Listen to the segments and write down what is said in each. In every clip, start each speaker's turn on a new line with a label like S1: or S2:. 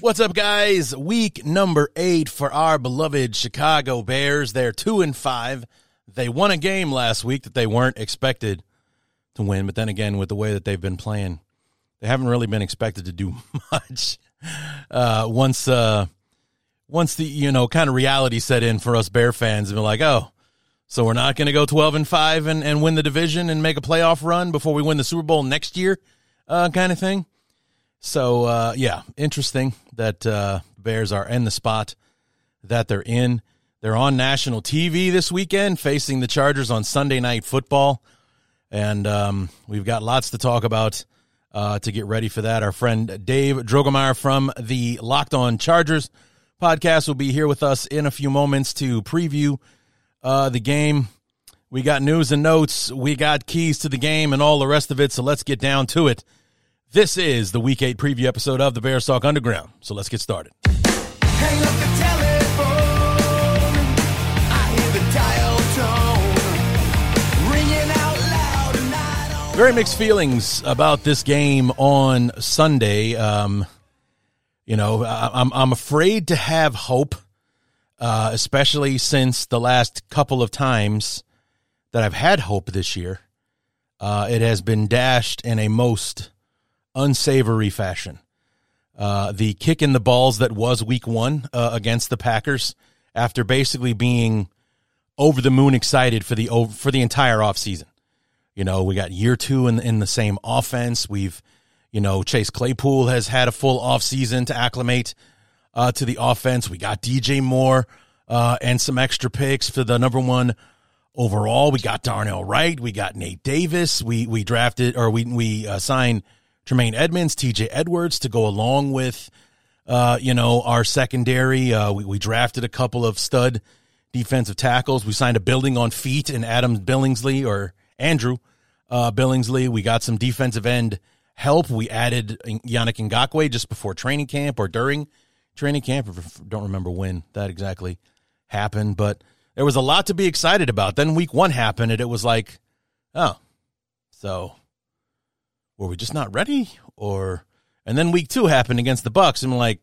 S1: What's up, guys? Week number eight for our beloved Chicago Bears. They're two and five. They won a game last week that they weren't expected to win, but then again, with the way that they've been playing, they haven't really been expected to do much. Uh, once, uh, once the you know kind of reality set in for us Bear fans, and we're like, oh, so we're not going to go twelve and five and, and win the division and make a playoff run before we win the Super Bowl next year, uh, kind of thing. So uh, yeah, interesting that uh, Bears are in the spot that they're in. They're on national TV this weekend, facing the Chargers on Sunday Night Football, and um, we've got lots to talk about uh, to get ready for that. Our friend Dave Droegemeier from the Locked On Chargers podcast will be here with us in a few moments to preview uh, the game. We got news and notes, we got keys to the game, and all the rest of it. So let's get down to it. This is the Week 8 preview episode of the Bears Talk Underground. So let's get started.
S2: Hang up the telephone. I hear the dial tone ringing out loud, and I don't
S1: Very mixed feelings about this game on Sunday. Um, you know, I, I'm I'm afraid to have hope, uh, especially since the last couple of times that I've had hope this year, uh, it has been dashed in a most unsavory fashion. Uh, the kick in the balls that was Week One uh, against the Packers, after basically being over the moon excited for the over, for the entire offseason. You know, we got year two in in the same offense. We've, you know, Chase Claypool has had a full offseason to acclimate uh, to the offense. We got DJ Moore uh, and some extra picks for the number one overall. We got Darnell Wright. We got Nate Davis. We we drafted or we we uh, signed Tremaine Edmunds, T.J. Edwards to go along with, uh, you know, our secondary. Uh, we we drafted a couple of stud defensive tackles. We signed a building on feet in Adam Billingsley or Andrew uh, Billingsley. We got some defensive end help. We added Yannick Ngakoue just before training camp or during training camp. I don't remember when that exactly happened, but there was a lot to be excited about. Then week one happened, and it was like, oh, so were we just not ready? Or and then week two happened against the Bucs, and I'm like,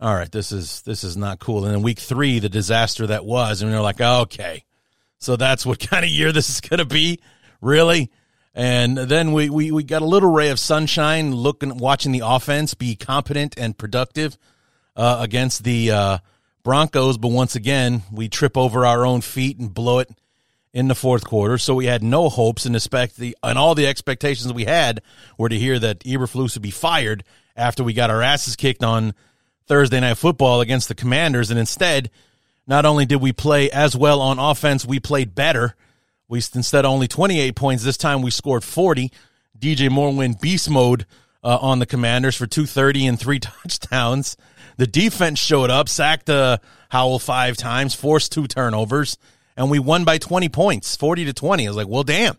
S1: all right, this is this is not cool. And then week three, the disaster that was, and we are like, okay, so that's what kind of year this is going to be, really. And then we, we we got a little ray of sunshine, looking watching the offense be competent and productive uh, against the uh, Broncos. But once again, we trip over our own feet and blow it in the fourth quarter. So we had no hopes and expect the and all the expectations we had were to hear that Eberflus would be fired after we got our asses kicked on Thursday night football against the Commanders. And instead, not only did we play as well on offense, we played better. We instead only 28 points this time we scored 40. DJ Moore went beast mode uh, on the Commanders for 230 and three touchdowns. The defense showed up, sacked uh, Howell five times, forced two turnovers, and we won by 20 points, 40 to 20. I was like, well, damn.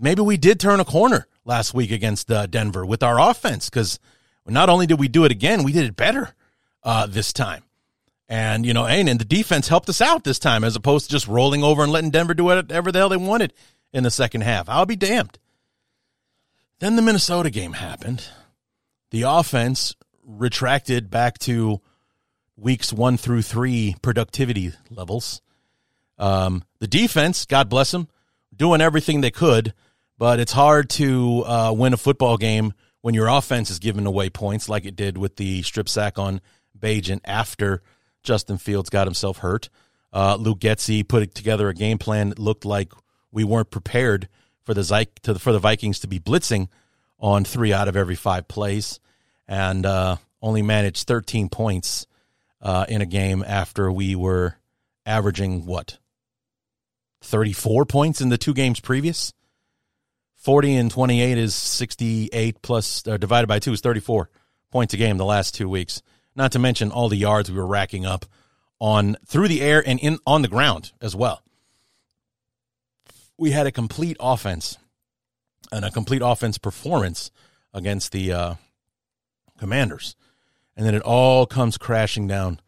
S1: Maybe we did turn a corner last week against uh, Denver with our offense because not only did we do it again, we did it better uh, this time. And, you know, and, and the defense helped us out this time as opposed to just rolling over and letting Denver do whatever the hell they wanted in the second half. I'll be damned. Then the Minnesota game happened. The offense retracted back to weeks one through three productivity levels. Um, the defense, God bless them, doing everything they could, but it's hard to uh, win a football game when your offense is giving away points like it did with the strip sack on Bagent after Justin Fields got himself hurt. Uh, Luke Getsy put together a game plan that looked like we weren't prepared for the Zyke, to the, for the Vikings to be blitzing on three out of every five plays, and uh, only managed 13 points uh, in a game after we were averaging what 34 points in the two games previous. 40 and 28 is 68 plus uh, divided by 2 is 34 points a game the last two weeks. Not to mention all the yards we were racking up on through the air and in on the ground as well. We had a complete offense and a complete offense performance against the uh, Commanders, and then it all comes crashing down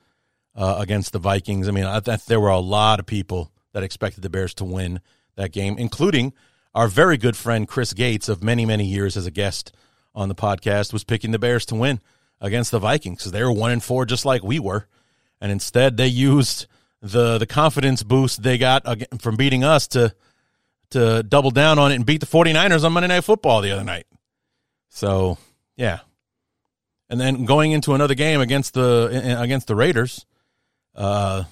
S1: uh, against the Vikings. I mean, I there were a lot of people that expected the Bears to win that game, including our very good friend Chris Gates of many many years as a guest on the podcast was picking the Bears to win against the Vikings because they were one and four just like we were, and instead they used the the confidence boost they got from beating us to to double down on it and beat the 49ers on Monday Night Football the other night. So, yeah. And then going into another game against the against the Raiders, uh,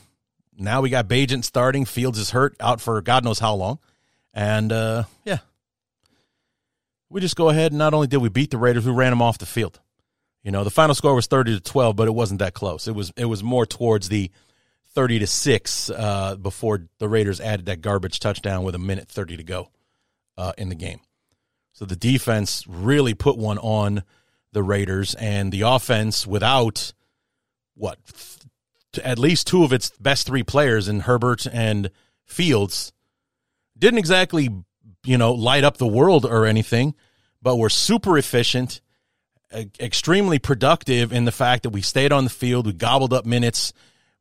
S1: now we got Bagent starting. Fields is hurt, out for God knows how long, and uh, yeah, we just go ahead and not only did we beat the Raiders, we ran them off the field. You know, the final score was thirty to twelve, but it wasn't that close. It was it was more towards the thirty to six uh, before the Raiders added that garbage touchdown with a minute thirty to go uh, in the game. So the defense really put one on the Raiders, and the offense without what at least two of its best three players in Herbert and Fields didn't exactly you know light up the world or anything, but were super efficient, extremely productive in the fact that we stayed on the field, we gobbled up minutes,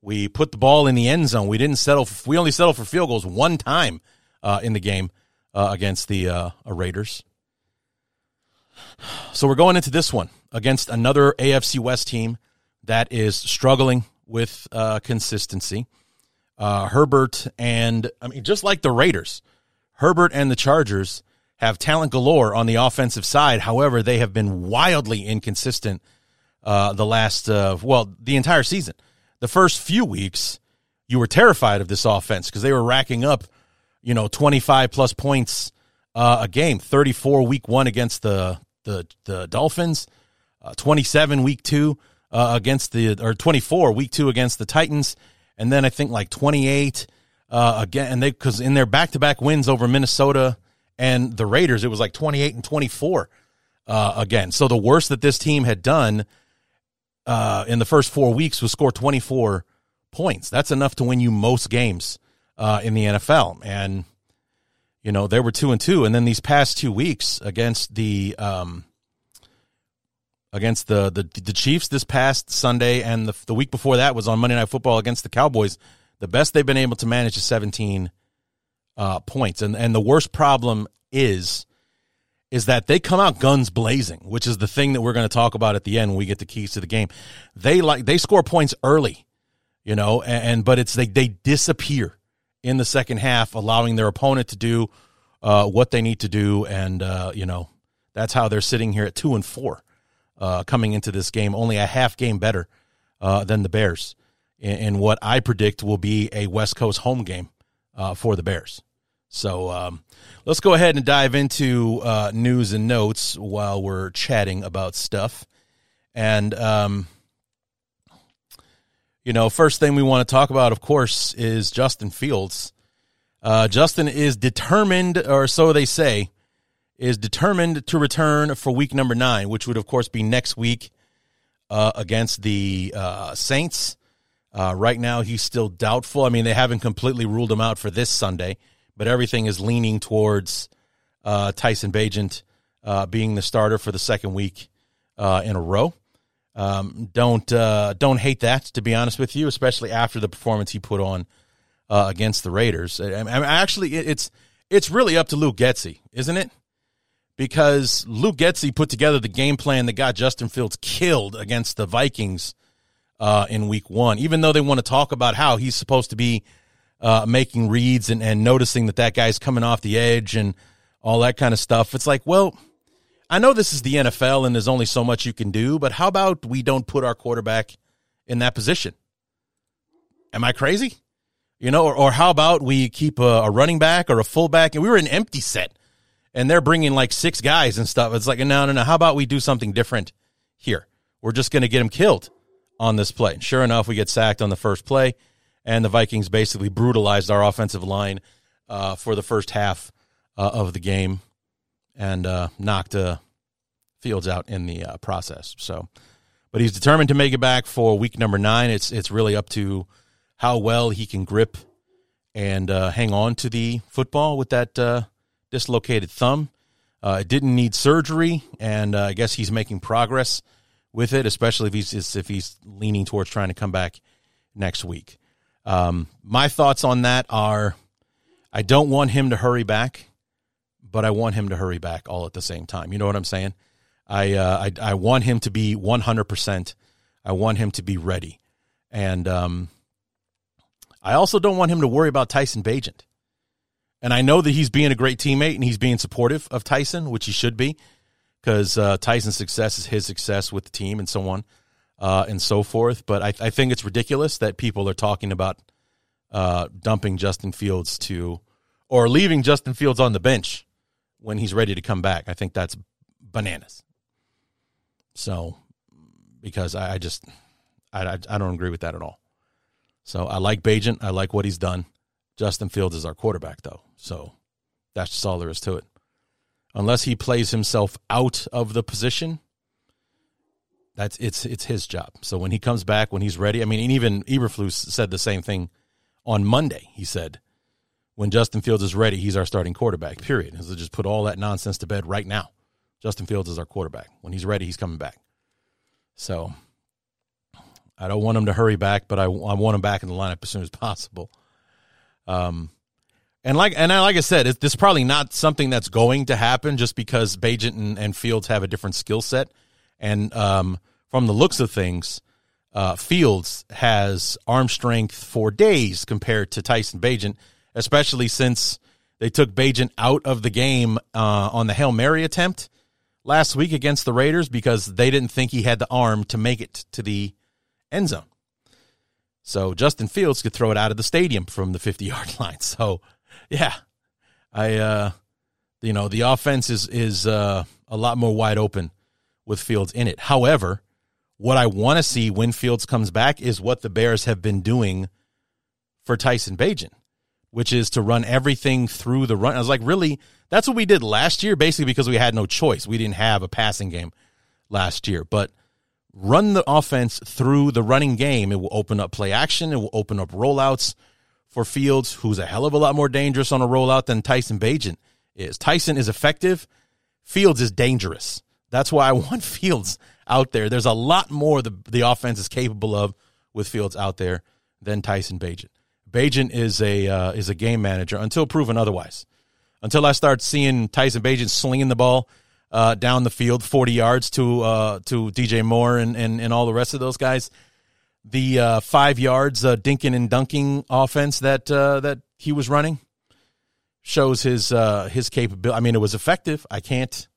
S1: we put the ball in the end zone. We didn't settle. For, we only settled for field goals one time uh, in the game uh, against the uh, Raiders. So we're going into this one against another AFC West team that is struggling with uh, consistency. Uh, Herbert and I mean, just like the Raiders, Herbert and the Chargers have talent galore on the offensive side. However, they have been wildly inconsistent uh, the last uh, well the entire season. The first few weeks, you were terrified of this offense because they were racking up, you know, twenty five plus points uh, a game. Thirty four week one against the the the Dolphins, uh, twenty seven week two uh, against the or twenty four week two against the Titans, and then I think like twenty eight uh, again. And they because in their back to back wins over Minnesota and the Raiders, it was like twenty eight and twenty four uh, again. So the worst that this team had done uh, in the first four weeks was score 24 points. That's enough to win you most games uh, in the NFL. And, you know, they were two and two. And then these past two weeks against the, um, against the, the, the Chiefs this past Sunday and the, the week before that was on Monday Night Football against the Cowboys. The best they've been able to manage is 17 uh, points. And, and the worst problem is, is that they come out guns blazing, which is the thing that we're going to talk about at the end when we get the keys to the game. They like they score points early, you know, and, and but it's they they disappear in the second half, allowing their opponent to do uh, what they need to do, and uh, you know that's how they're sitting here at two and four, uh, coming into this game, only a half game better uh, than the Bears, in, in, what I predict will be a West Coast home game uh, for the Bears. So um, let's go ahead and dive into uh, news and notes while we're chatting about stuff. And, um, you know, first thing we want to talk about, of course, is Justin Fields. Uh, Justin is determined, or so they say, is determined to return for week number nine, which would, of course, be next week uh, against the uh, Saints. Uh, right now, he's still doubtful. I mean, they haven't completely ruled him out for this Sunday but everything is leaning towards uh, Tyson Bagent uh, being the starter for the second week uh, in a row. Um, don't don't hate that, to be honest with you, especially after the performance he put on against the Raiders. I, I actually, it's it's really up to Luke Getsy, isn't it? Because Luke Getsy put together the game plan that got Justin Fields killed against the Vikings uh, in Week One. Even though they want to talk about how he's supposed to be uh, making reads and, and noticing that that guy's coming off the edge and all that kind of stuff. It's like, well, I know this is the NFL and there's only so much you can do, but how about we don't put our quarterback in that position? Am I crazy? You know, or, or how about we keep a, a running back or a fullback? And we were an empty set and they're bringing like six guys and stuff. It's like, no, no, no. How about we do something different here? We're just going to get him killed on this play. And sure enough, we get sacked on the first play and the Vikings basically brutalized our offensive line uh, for the first half uh, of the game and uh, knocked uh, Fields out in the uh, process. So but he's determined to make it back for week number nine. It's it's really up to how well he can grip and uh, hang on to the football with that dislocated thumb. Uh, it didn't need surgery, and uh, I guess he's making progress with it, especially if he's if he's leaning towards trying to come back next week. Um, my thoughts on that are, I don't want him to hurry back, but I want him to hurry back all at the same time. You know what I'm saying? I uh, I, I want him to be 100. percent I want him to be ready, and um, I also don't want him to worry about Tyson Bagent. And I know that he's being a great teammate and he's being supportive of Tyson, which he should be, because uh, Tyson's success is his success with the team and so on uh, and so forth. But I, I, think it's ridiculous that people are talking about uh, dumping Justin Fields to or leaving Justin Fields on the bench when he's ready to come back. I think that's bananas. So, because I, I just I, I, I don't agree with that at all. So I like Bagent. I like what he's done. Justin Fields is our quarterback, though. So that's just all there is to it. Unless he plays himself out of the position, that's it's it's his job. So when he comes back, when he's ready, I mean, and even Eberflus said the same thing on Monday. He said, when Justin Fields is ready, he's our starting quarterback. Period. So just put all that nonsense to bed right now. Justin Fields is our quarterback. When he's ready, he's coming back. So I don't want him to hurry back, but I, I want him back in the lineup as soon as possible. Um, and like and I, like I said, it, this is probably not something that's going to happen just because Bagent and, and Fields have a different skill set, and um, from the looks of things, uh, Fields has arm strength for days compared to Tyson Bagent, especially since they took Bagent out of the game uh, on the hail mary attempt last week against the Raiders because they didn't think he had the arm to make it to the end zone. So Justin Fields could throw it out of the stadium from the 50 yard line. So, yeah, I, uh, you know, the offense is, is, uh, a lot more wide open with Fields in it. However, what I want to see when Fields comes back is what the Bears have been doing for Tyson Bagent, which is to run everything through the run. I was like, really? That's what we did last year, basically because we had no choice. We didn't have a passing game last year. But run the offense through the running game. It will open up play action. It will open up rollouts for Fields, who's a hell of a lot more dangerous on a rollout than Tyson Bagent is. Tyson is effective. Fields is dangerous. That's why I want Fields out there. There's a lot more the, the offense is capable of with Fields out there than Tyson Bagent. Bagent is a uh, is a game manager until proven otherwise. Until I start seeing Tyson Bagent slinging the ball uh, down the field, 40 yards to uh, to DJ Moore and, and, and all the rest of those guys. The uh, five yards uh, dinking and dunking offense that uh, that he was running shows his uh, his capability. I mean, it was effective. I can't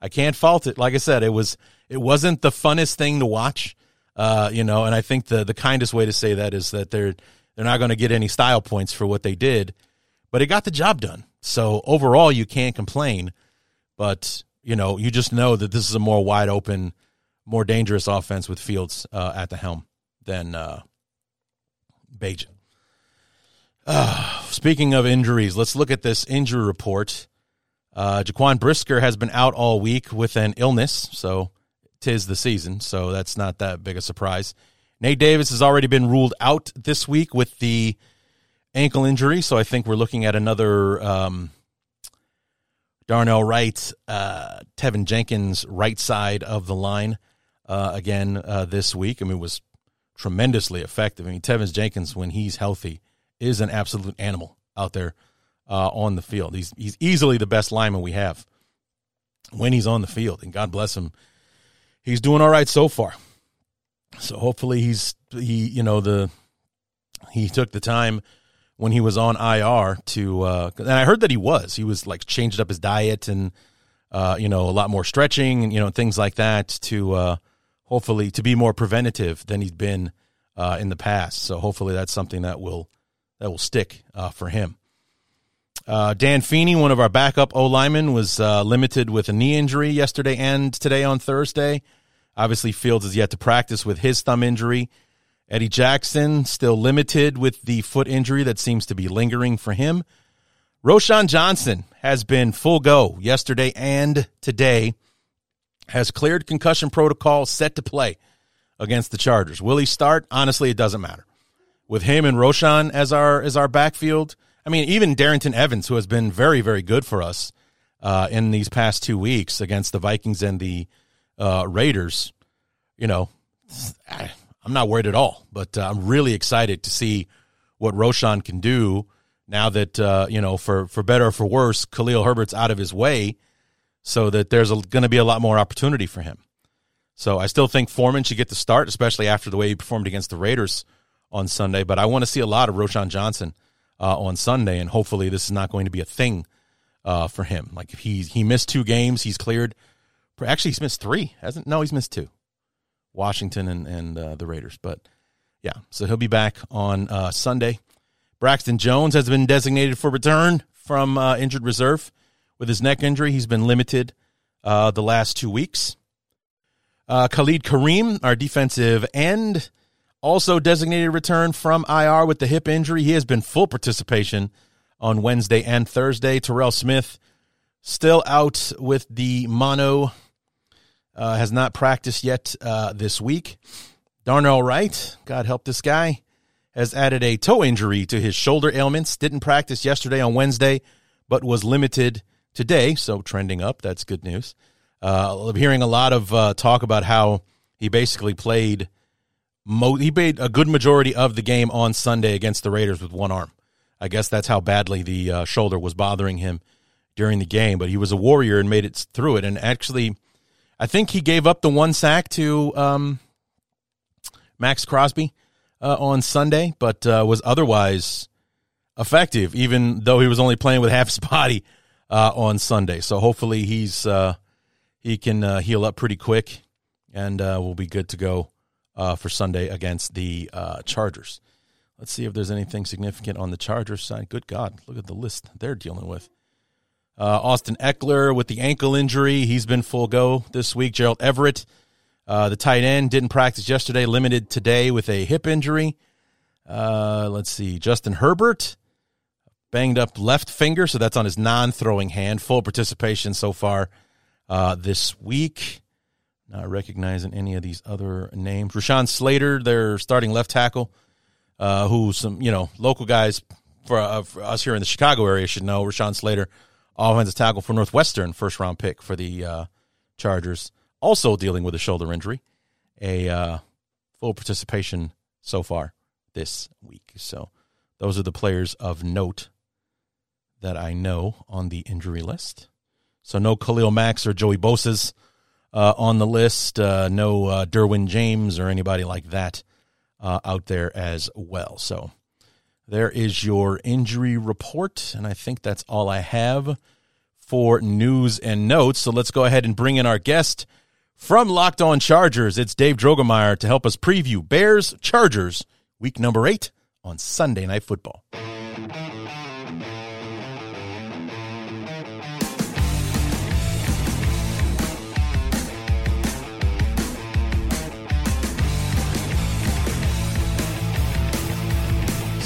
S1: I can't fault it. Like I said, it was it wasn't the funnest thing to watch, uh, you know. And I think the the kindest way to say that is that they're they're not going to get any style points for what they did, but it got the job done. So overall, you can't complain. But you know, you just know that this is a more wide open, more dangerous offense with Fields uh, at the helm than uh, Bagent. Uh, speaking of injuries, let's look at this injury report. Uh, Jaquan Brisker has been out all week with an illness, so tis the season, so that's not that big a surprise. Nate Davis has already been ruled out this week with the ankle injury, so I think we're looking at another um, Darnell Wright, uh, Teven Jenkins, right side of the line uh, again uh, this week. I mean, it was tremendously effective. I mean, Teven Jenkins, when he's healthy, is an absolute animal out there uh, on the field. He's he's easily the best lineman we have when he's on the field, and God bless him, he's doing all right so far. So hopefully he's he you know the he took the time when he was on IR to, uh, and I heard that he was, he was like changed up his diet and, uh, you know, a lot more stretching and, you know, things like that to, uh, hopefully to be more preventative than he's been, uh, in the past. So hopefully that's something that will, that will stick, uh, for him. Uh, Dan Feeney, one of our backup O linemen, was uh, limited with a knee injury yesterday and today on Thursday. Obviously, Fields is yet to practice with his thumb injury. Eddie Jackson still limited with the foot injury that seems to be lingering for him. Roschon Johnson has been full go yesterday and today, has cleared concussion protocol, set to play. against the Chargers. Will he start? Honestly, it doesn't matter. With him and Roschon as our as our backfield, I mean, even Darrynton Evans, who has been very very good for us uh, in these past two weeks against the Vikings and the uh, Raiders, you know, I, I'm not worried at all. But uh, I'm really excited to see what Roschon can do now that uh, you know, for for better or for worse, Khalil Herbert's out of his way, so that there's going to be a lot more opportunity for him. So I still think Foreman should get the start, especially after the way he performed against the Raiders on Sunday. But I want to see a lot of Roschon Johnson uh, on Sunday, and hopefully this is not going to be a thing uh, for him. Like he he missed two games, he's cleared. Actually, he's missed three, hasn't? No, he's missed two. Washington and and uh, the Raiders, but yeah, so he'll be back on uh, Sunday. Braxton Jones has been designated for return from uh, injured reserve with his neck injury. He's been limited uh, the last two weeks. Uh, Khalid Kareem, our defensive end, also designated return from IR with the hip injury. He has been full participation on Wednesday and Thursday. Terell Smith still out with the mono, uh, has not practiced yet uh, this week. Darnell Wright, God help this guy, has added a toe injury to his shoulder ailments. Didn't practice yesterday on Wednesday, but was limited today, so trending up. That's good news. Uh, I'm hearing a lot of uh, talk about how he basically played. Mo- he played a good majority of the game on Sunday against the Raiders with one arm. I guess that's how badly the uh, shoulder was bothering him during the game. But he was a warrior and made it through it. And actually, I think he gave up the one sack to um, Maxx Crosby uh, on Sunday, but uh, was otherwise effective, even though he was only playing with half his body uh, on Sunday. So hopefully he's uh, he can uh, heal up pretty quick, and uh, we'll be good to go for Sunday against the Chargers. Let's see if there's anything significant on the Chargers side. Good God, look at the list they're dealing with. Austin Ekeler with the ankle injury, he's been full go this week. Gerald Everett uh, the tight end didn't practice yesterday, limited today with a hip injury. Uh, let's see. Justin Herbert, banged up left finger, so that's on his non throwing hand. Full participation so far uh, this week. Not recognizing any of these other names. Rashawn Slater, their starting left tackle, uh, who some, you know, local guys for, uh, for, us here in the Chicago area should know. Rashawn Slater, offensive tackle for Northwestern, first round pick for the uh, Chargers also dealing with a shoulder injury, a uh, full participation so far this week. So those are the players of note that I know on the injury list. So no Khalil Mack or Joey Bosa's uh, on the list. Uh, no uh, Derwin James or anybody like that uh, out there as well. So there is your injury report, and I think that's all I have for news and notes. So let's go ahead and bring in our guest from Locked On Chargers, it's Dave Droegemeier to help us preview Bears Chargers week number eight on Sunday Night Football.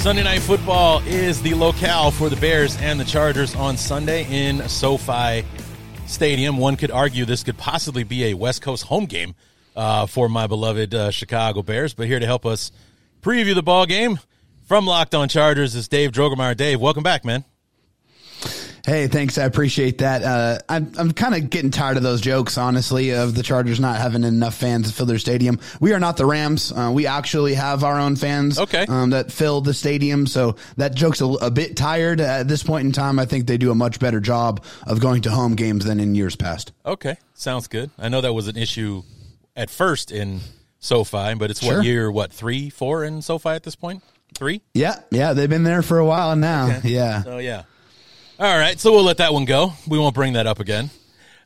S1: Sunday Night Football is the locale for the Bears and the Chargers on Sunday in SoFi Stadium. One could argue this could possibly be a West Coast home game uh, for my beloved uh, Chicago Bears. But here to help us preview the ball game from Locked On Chargers is Dave Droegemeier. Dave, welcome back, man.
S3: Hey, thanks. I appreciate that. Uh, I'm I'm kind of getting tired of those jokes, honestly, of the Chargers not having enough fans to fill their stadium. We are not the Rams. Uh, we actually have our own fans.
S1: Okay.
S3: Um, that fill the stadium. So that joke's a, a, bit tired at this point in time. I think they do a much better job of going to home games than in years past.
S1: Okay, sounds good. I know that was an issue at first in SoFi, but it's
S3: Sure.
S1: what year? What three, four in SoFi at this point? Three.
S3: Yeah, yeah, they've been there for a while now.
S1: Okay.
S3: Yeah.
S1: Oh yeah. All right, so we'll let that one go. We won't bring that up again.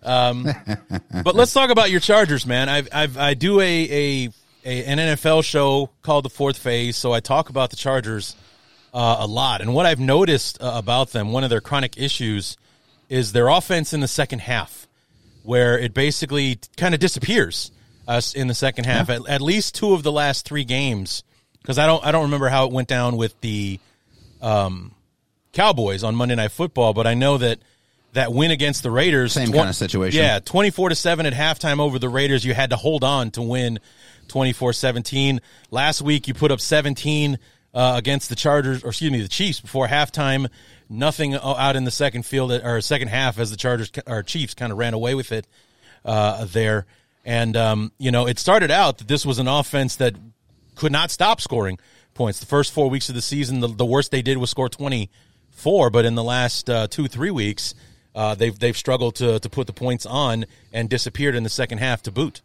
S1: Um, but let's talk about your Chargers, man. I've, I've I do a, a, a an NFL show called The Fourth Phase, so I talk about the Chargers uh, a lot. And what I've noticed uh, about them, one of their chronic issues, is their offense in the second half, where it basically kind of disappears us in the second half. At, at least two of the last three games, because I don't I don't remember how it went down with the um, Cowboys on Monday Night Football, but I know that that win against the Raiders.
S3: Same kind of situation.
S1: Yeah, 24 to 7 at halftime over the Raiders. You had to hold on to win 24-17. Last week you put up 17 uh, against the Chargers or excuse me, the Chiefs before halftime. Nothing out in the second field or second half as the Chargers or Chiefs kind of ran away with it uh, there. And um, you know, it started out that this was an offense that could not stop scoring points. The first four weeks of the season, the, the worst they did was score 24, but in the last uh, two, three weeks, uh, they've, they've struggled to, to put the points on and disappeared in the second half to boot.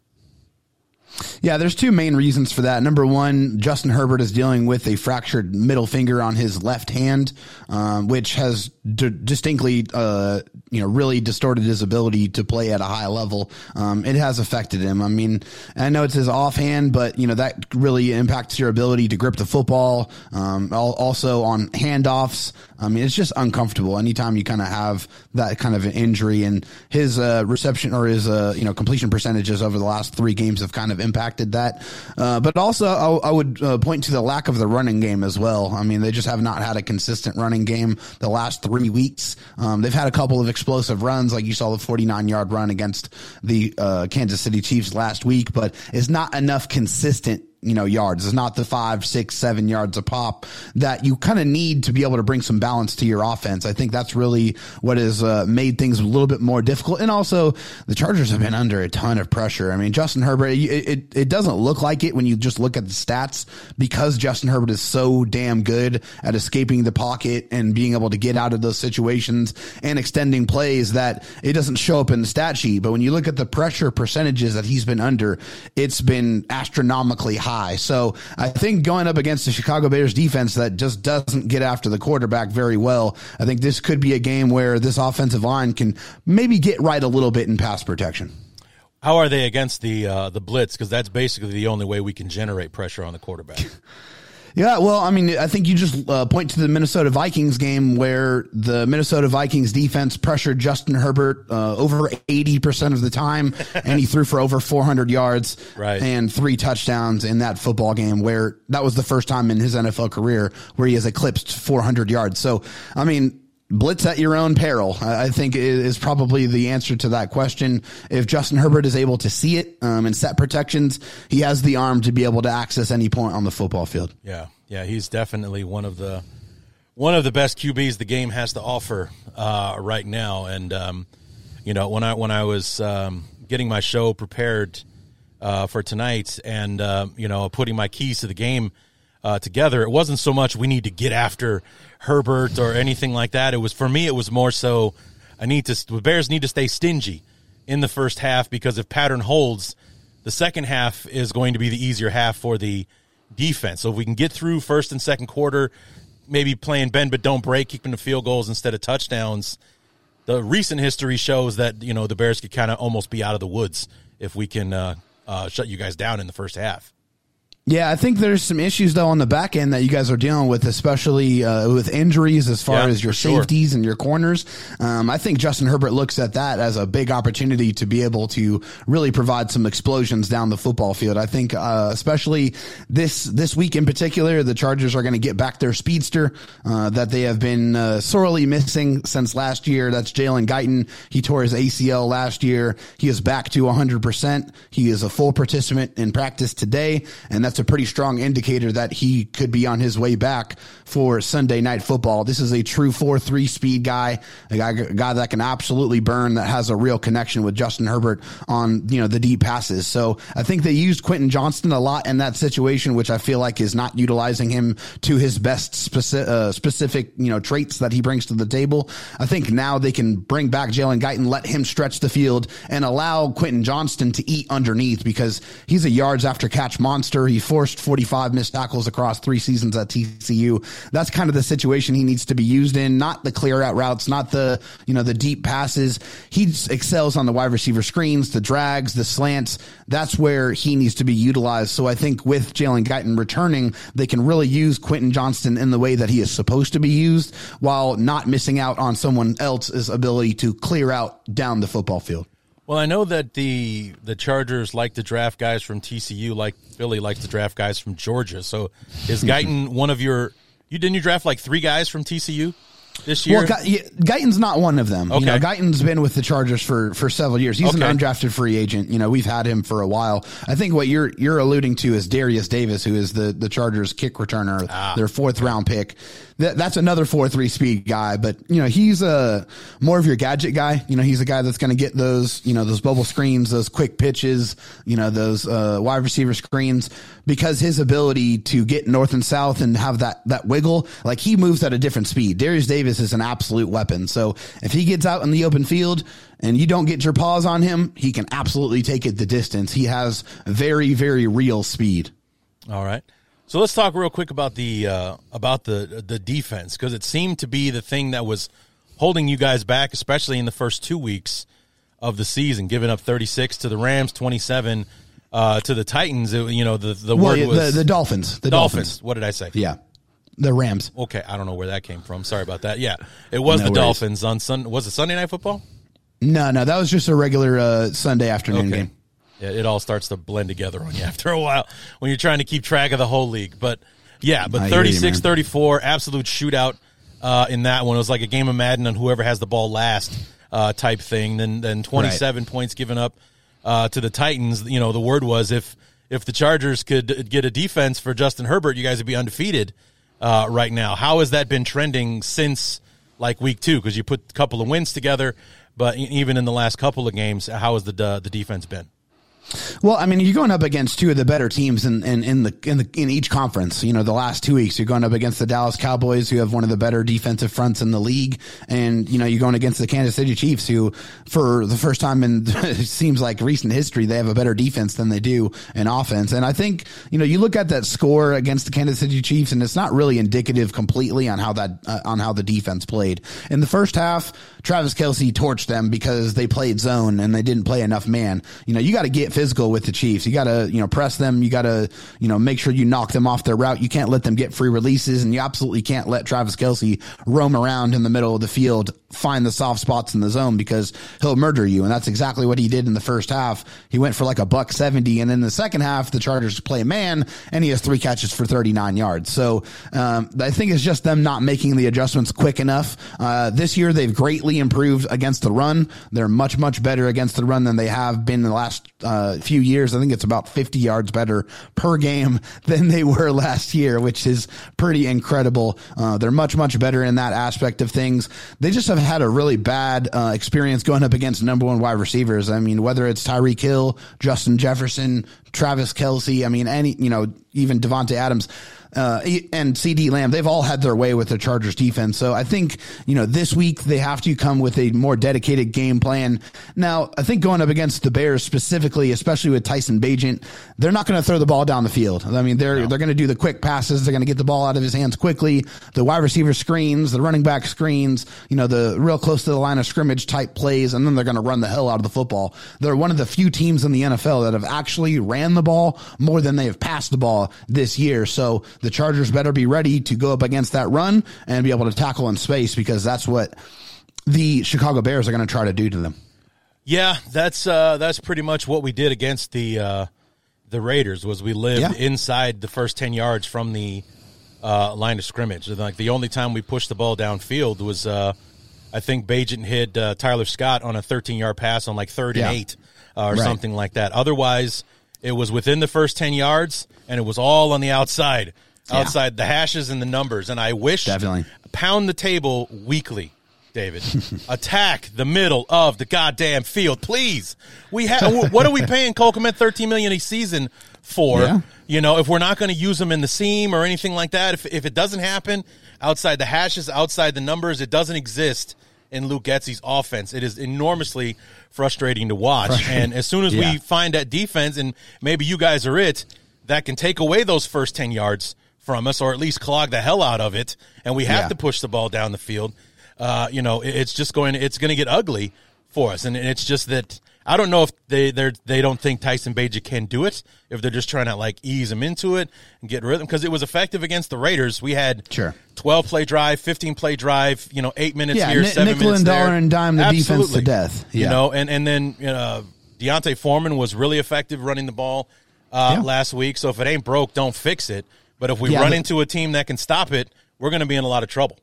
S3: Yeah, there's two main reasons for that. Number one, Justin Herbert is dealing with a fractured middle finger on his left hand, um, which has d- distinctly, uh, you know, really distorted his ability to play at a high level. Um, it has affected him. I mean, I know it's his offhand, but you know that really impacts your ability to grip the football. Um, also on handoffs. I mean, it's just uncomfortable anytime you kind of have that kind of an injury. And his uh, reception or his uh, you know completion percentages over the last three games have kind of impacted that. Uh, but also, I, I would uh, point to the lack of the running game as well. I mean, they just have not had a consistent running game the last three weeks. Um, they've had a couple of explosive runs, like you saw the 49 yard run against the uh, Kansas City Chiefs last week, but it's not enough consistent you know, yards. It's not the five, six, seven yards a pop that you kind of need to be able to bring some balance to your offense. I think that's really what has uh, made things a little bit more difficult. And also, the Chargers have been under a ton of pressure. I mean, Justin Herbert, it, it, it doesn't look like it when you just look at the stats because Justin Herbert is so damn good at escaping the pocket and being able to get out of those situations and extending plays that it doesn't show up in the stat sheet. But when you look at the pressure percentages that he's been under, it's been astronomically high. So I think going up against the Chicago Bears defense that just doesn't get after the quarterback very well, I think this could be a game where this offensive line can maybe get right a little bit in pass protection.
S1: How are they against the uh, the blitz? Because that's basically the only way we can generate pressure on the quarterback.
S3: Yeah, well, I mean, I think you just uh, point to the Minnesota Vikings game where the Minnesota Vikings defense pressured Justin Herbert uh, over 80% of the time, and he threw for over 400 yards
S1: Right.
S3: and three touchdowns in that football game where that was the first time in his NFL career where he has eclipsed 400 yards. So, I mean, blitz at your own peril, I think is probably the answer to that question. If Justin Herbert is able to see it um, and set protections, he has the arm to be able to access any point on the football field.
S1: Yeah, yeah, he's definitely one of the one of the best QBs the game has to offer uh, right now. And um, you know, when I when I was um, getting my show prepared uh, for tonight, and uh, you know, putting my keys to the game uh, together, it wasn't so much we need to get after Herbert or anything like that. It was for me, it was more so I need to the Bears need to stay stingy in the first half because if pattern holds, the second half is going to be the easier half for the defense. So if we can get through first and second quarter, maybe playing bend but don't break, keeping the field goals instead of touchdowns. The recent history shows that you know the Bears could kind of almost be out of the woods if we can uh, uh, shut you guys down in the first half.
S3: Yeah, I think there's some issues though on the back end that you guys are dealing with, especially uh, with injuries as far
S1: Yeah,
S3: as your
S1: for sure.
S3: safeties and your corners. Um, I think Justin Herbert looks at that as a big opportunity to be able to really provide some explosions down the football field. I think, uh, especially this this week in particular, the Chargers are going to get back their speedster uh, that they have been uh, sorely missing since last year. That's Jalen Guyton. He tore his ACL last year. He is back to 100. percent He is a full participant in practice today, and that's a pretty strong indicator that he could be on his way back for Sunday night football. This is a true 4-3 speed guy, a guy, a guy that can absolutely burn, that has a real connection with Justin Herbert on, you know, the deep passes. So I think they used Quentin Johnston a lot in that situation, which I feel like is not utilizing him to his best specific, uh, specific, you know, traits that he brings to the table. I think now they can bring back Jalen Guyton, let him stretch the field and allow Quentin Johnston to eat underneath because he's a yards after catch monster. He forced 45 missed tackles across three seasons at TCU. That's kind of the situation he needs to be used in, not the clear out routes, not the, you know, the deep passes. He excels on the wide receiver screens, the drags, the slants. That's where he needs to be utilized. So I think with Jalen Guyton returning, they can really use Quentin Johnston in the way that he is supposed to be used while not missing out on someone else's ability to clear out down the football field.
S1: Well, I know that the the Chargers like to draft guys from TCU, like Philly likes to draft guys from Georgia. So is Guyton one of your? You didn't you draft like three guys from TCU? this year?
S3: Well, Gu- Guyton's not one of them. You know,
S1: Okay.
S3: Guyton's been with the Chargers for, for several years. He's
S1: Okay.
S3: an undrafted free agent. You know, we've had him for a while. I think what you're you're alluding to is Derius Davis, who is the the Chargers kick returner,
S1: Ah.
S3: their fourth round pick. That, that's another four three speed guy, but you know he's a more of your gadget guy. You know he's a guy that's going to get those you know those bubble screens, those quick pitches, you know those uh, wide receiver screens because his ability to get north and south and have that that wiggle, like he moves at a different speed. Derius Davis is an absolute weapon. So if he gets out in the open field and you don't get your paws on him, he can absolutely take it the distance. He has very very real speed.
S1: All right. So let's talk real quick about the uh, about the the defense because it seemed to be the thing that was holding you guys back, especially in the first two weeks of the season, giving up 36 to the Rams, 27 uh, to the Titans. It, you know, the the
S3: Well,
S1: word was
S3: the, the Dolphins. The
S1: Dolphins.
S3: Dolphins.
S1: What did I say?
S3: Yeah. The Rams.
S1: Okay, I don't know where that came from. Sorry about that. Yeah, it was
S3: No
S1: the
S3: worries.
S1: Dolphins on Sun. Was it Sunday Night Football?
S3: No, no, that was just a regular uh, Sunday afternoon
S1: Okay.
S3: game.
S1: Yeah, it all starts to blend together on you after a while when you're trying to keep track of the whole league. But yeah, but
S3: I hear you,
S1: 36
S3: man.
S1: 34, absolute shootout uh, in that one. It was like a game of Madden on whoever has the ball last uh, type thing. Then then 27 points given up uh, to the Titans. You know, the word was if if the Chargers could get a defense for Justin Herbert, you guys would be undefeated uh, right now. How has that been trending since like week two? Because you put a couple of wins together, but even in the last couple of games, how has the uh, the defense been?
S3: Well, I mean, you're going up against two of the better teams in, in, in the in the in each conference. You know, the last two weeks, you're going up against the Dallas Cowboys, who have one of the better defensive fronts in the league, and you know, you're going against the Kansas City Chiefs, who, for the first time in it seems like recent history, they have a better defense than they do in offense. And I think you know, you look at that score against the Kansas City Chiefs, and it's not really indicative completely on how that uh, on how the defense played in the first half. Travis Kelce torched them because they played zone and they didn't play enough man. You know, you got to get physical with the Chiefs. You got to, you know, press them. You got to, you know, make sure you knock them off their route. You can't let them get free releases and you absolutely can't let Travis Kelce roam around in the middle of the field, find the soft spots in the zone because he'll murder you. And that's exactly what he did in the first half. He went for like a buck 70. And in the second half, the Chargers play man and he has three catches for 39 yards. So, um, I think it's just them not making the adjustments quick enough. Uh, this year they've greatly improved against the run. They're much, much better against the run than they have been in the last uh, few years. I think it's about 50 yards better per game than they were last year, which is pretty incredible. Uh, they're much, much better in that aspect of things. They just have had a really bad uh, experience going up against number one wide receivers. I mean, whether it's Tyreek Hill, Justin Jefferson, Travis Kelce, I mean, any, you know, even Davante Adams uh, and CeeDee Lamb, they've all had their way with the Chargers defense. So I think, you know, this week they have to come with a more dedicated game plan. Now, I think going up against the Bears specifically, especially with Tyson Bagent, they're not going to throw the ball down the field. I mean, they're, they're going to do the quick passes. They're going to get the ball out of his hands quickly. The wide receiver screens, the running back screens, you know, the real close to the line of scrimmage type plays. And then they're going to run the hell out of the football. They're one of the few teams in the NFL that have actually ran the ball more than they have passed the ball this year. So the Chargers better be ready to go up against that run and be able to tackle in space because that's what the Chicago Bears are going to try to do to them.
S1: Yeah, that's uh, that's pretty much what we did against the uh, the Raiders. Was we lived
S3: Yeah.
S1: inside the first ten yards from the uh, line of scrimmage. Like the only time we pushed the ball downfield was, uh, I think Bagent hit uh, Tyler Scott on a 13 yard pass on like third
S3: Yeah.
S1: and eight uh, or
S3: Right.
S1: something like that. Otherwise, it was within the first ten yards, and it was all on the outside,
S3: Yeah.
S1: outside the hashes and the numbers. And I wish
S3: Definitely.
S1: pound the table weekly. David, attack the middle of the goddamn field, please. We have what are we paying Cole Kmet thirteen million a season for?
S3: Yeah.
S1: You know, if we're not going to use them in the seam or anything like that, if if it doesn't happen outside the hashes, outside the numbers, it doesn't exist in Luke Getsy's offense. It is enormously frustrating to watch. And as soon as
S3: Yeah.
S1: we find that defense, and maybe you guys are it, that can take away those first ten yards from us, or at least clog the hell out of it, and we have
S3: Yeah.
S1: to push the ball down the field. Uh, you know, it's just going. It's going to get ugly for us, and it's just that I don't know if they they they don't think Tyson Baja can do it. If they're just trying to like ease him into it and get rhythm, because it was effective against the Raiders. We had
S3: Sure.
S1: twelve play drive, fifteen play drive. You know, eight minutes
S3: Yeah,
S1: here,
S3: ni-
S1: seven
S3: nickel
S1: minutes
S3: and dollar
S1: there.
S3: and dime the defense to
S1: Absolutely.
S3: death.
S1: You know, and and then uh, D'Onta Foreman was really effective running the ball uh,
S3: Yeah.
S1: last week. So if it ain't broke, don't fix it. But if we
S3: Yeah,
S1: run
S3: but-
S1: into a team that can stop it, we're going to be in a lot of trouble.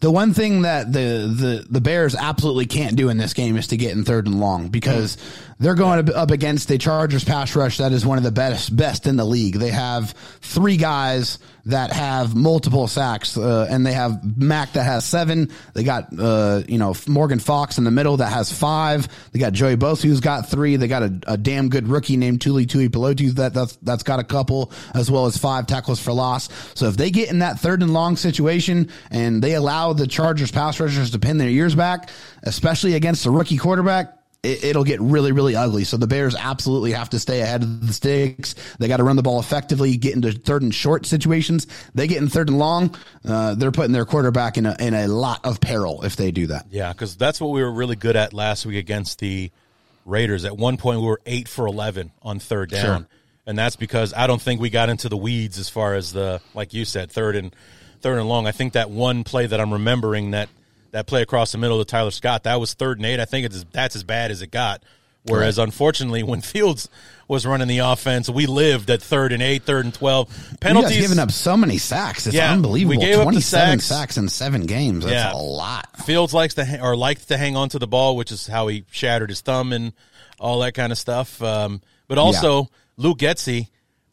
S3: The one thing that the, the, the Bears absolutely can't do in this game is to get in third and long because they're going up- against a Chargers pass rush that is one of the best best in the league. They have three guys that have multiple sacks, uh, and they have Mack that has seven. They got uh, you know Morgan Fox in the middle that has five. They got Joey Both who's got three. They got a, a damn good rookie named Tuli Tuipulotu that that's that's got a couple as well as five tackles for loss. So if they get in that third and long situation and they allow the Chargers pass rushers to pin their ears back, especially against a rookie quarterback, it, it'll get really, really ugly. So the Bears absolutely have to stay ahead of the sticks. They got to run the ball effectively, get into third and short situations. They get in third and long, uh, they're putting their quarterback in a, in a lot of peril if they do that.
S1: Yeah, because that's what we were really good at last week against the Raiders. At one point, we were eight for eleven on third down,
S3: Sure.
S1: and that's because I don't think we got into the weeds as far as the like you said third and third and long. I think that one play that I'm remembering that that play across the middle of Tyler Scott that was third and eight. I think it's that's as bad as it got. Whereas unfortunately, when Fields was running the offense, we lived at third and eight, third and twelve.
S3: You
S1: Penalties
S3: guys giving up so many sacks. It's
S1: Yeah,
S3: unbelievable.
S1: we gave up
S3: 27
S1: sacks.
S3: sacks in seven games. That's
S1: Yeah.
S3: a lot.
S1: Fields likes to or liked to hang on to the ball, which is how he shattered his thumb and all that kind of stuff. Um, but also, Luke Getsy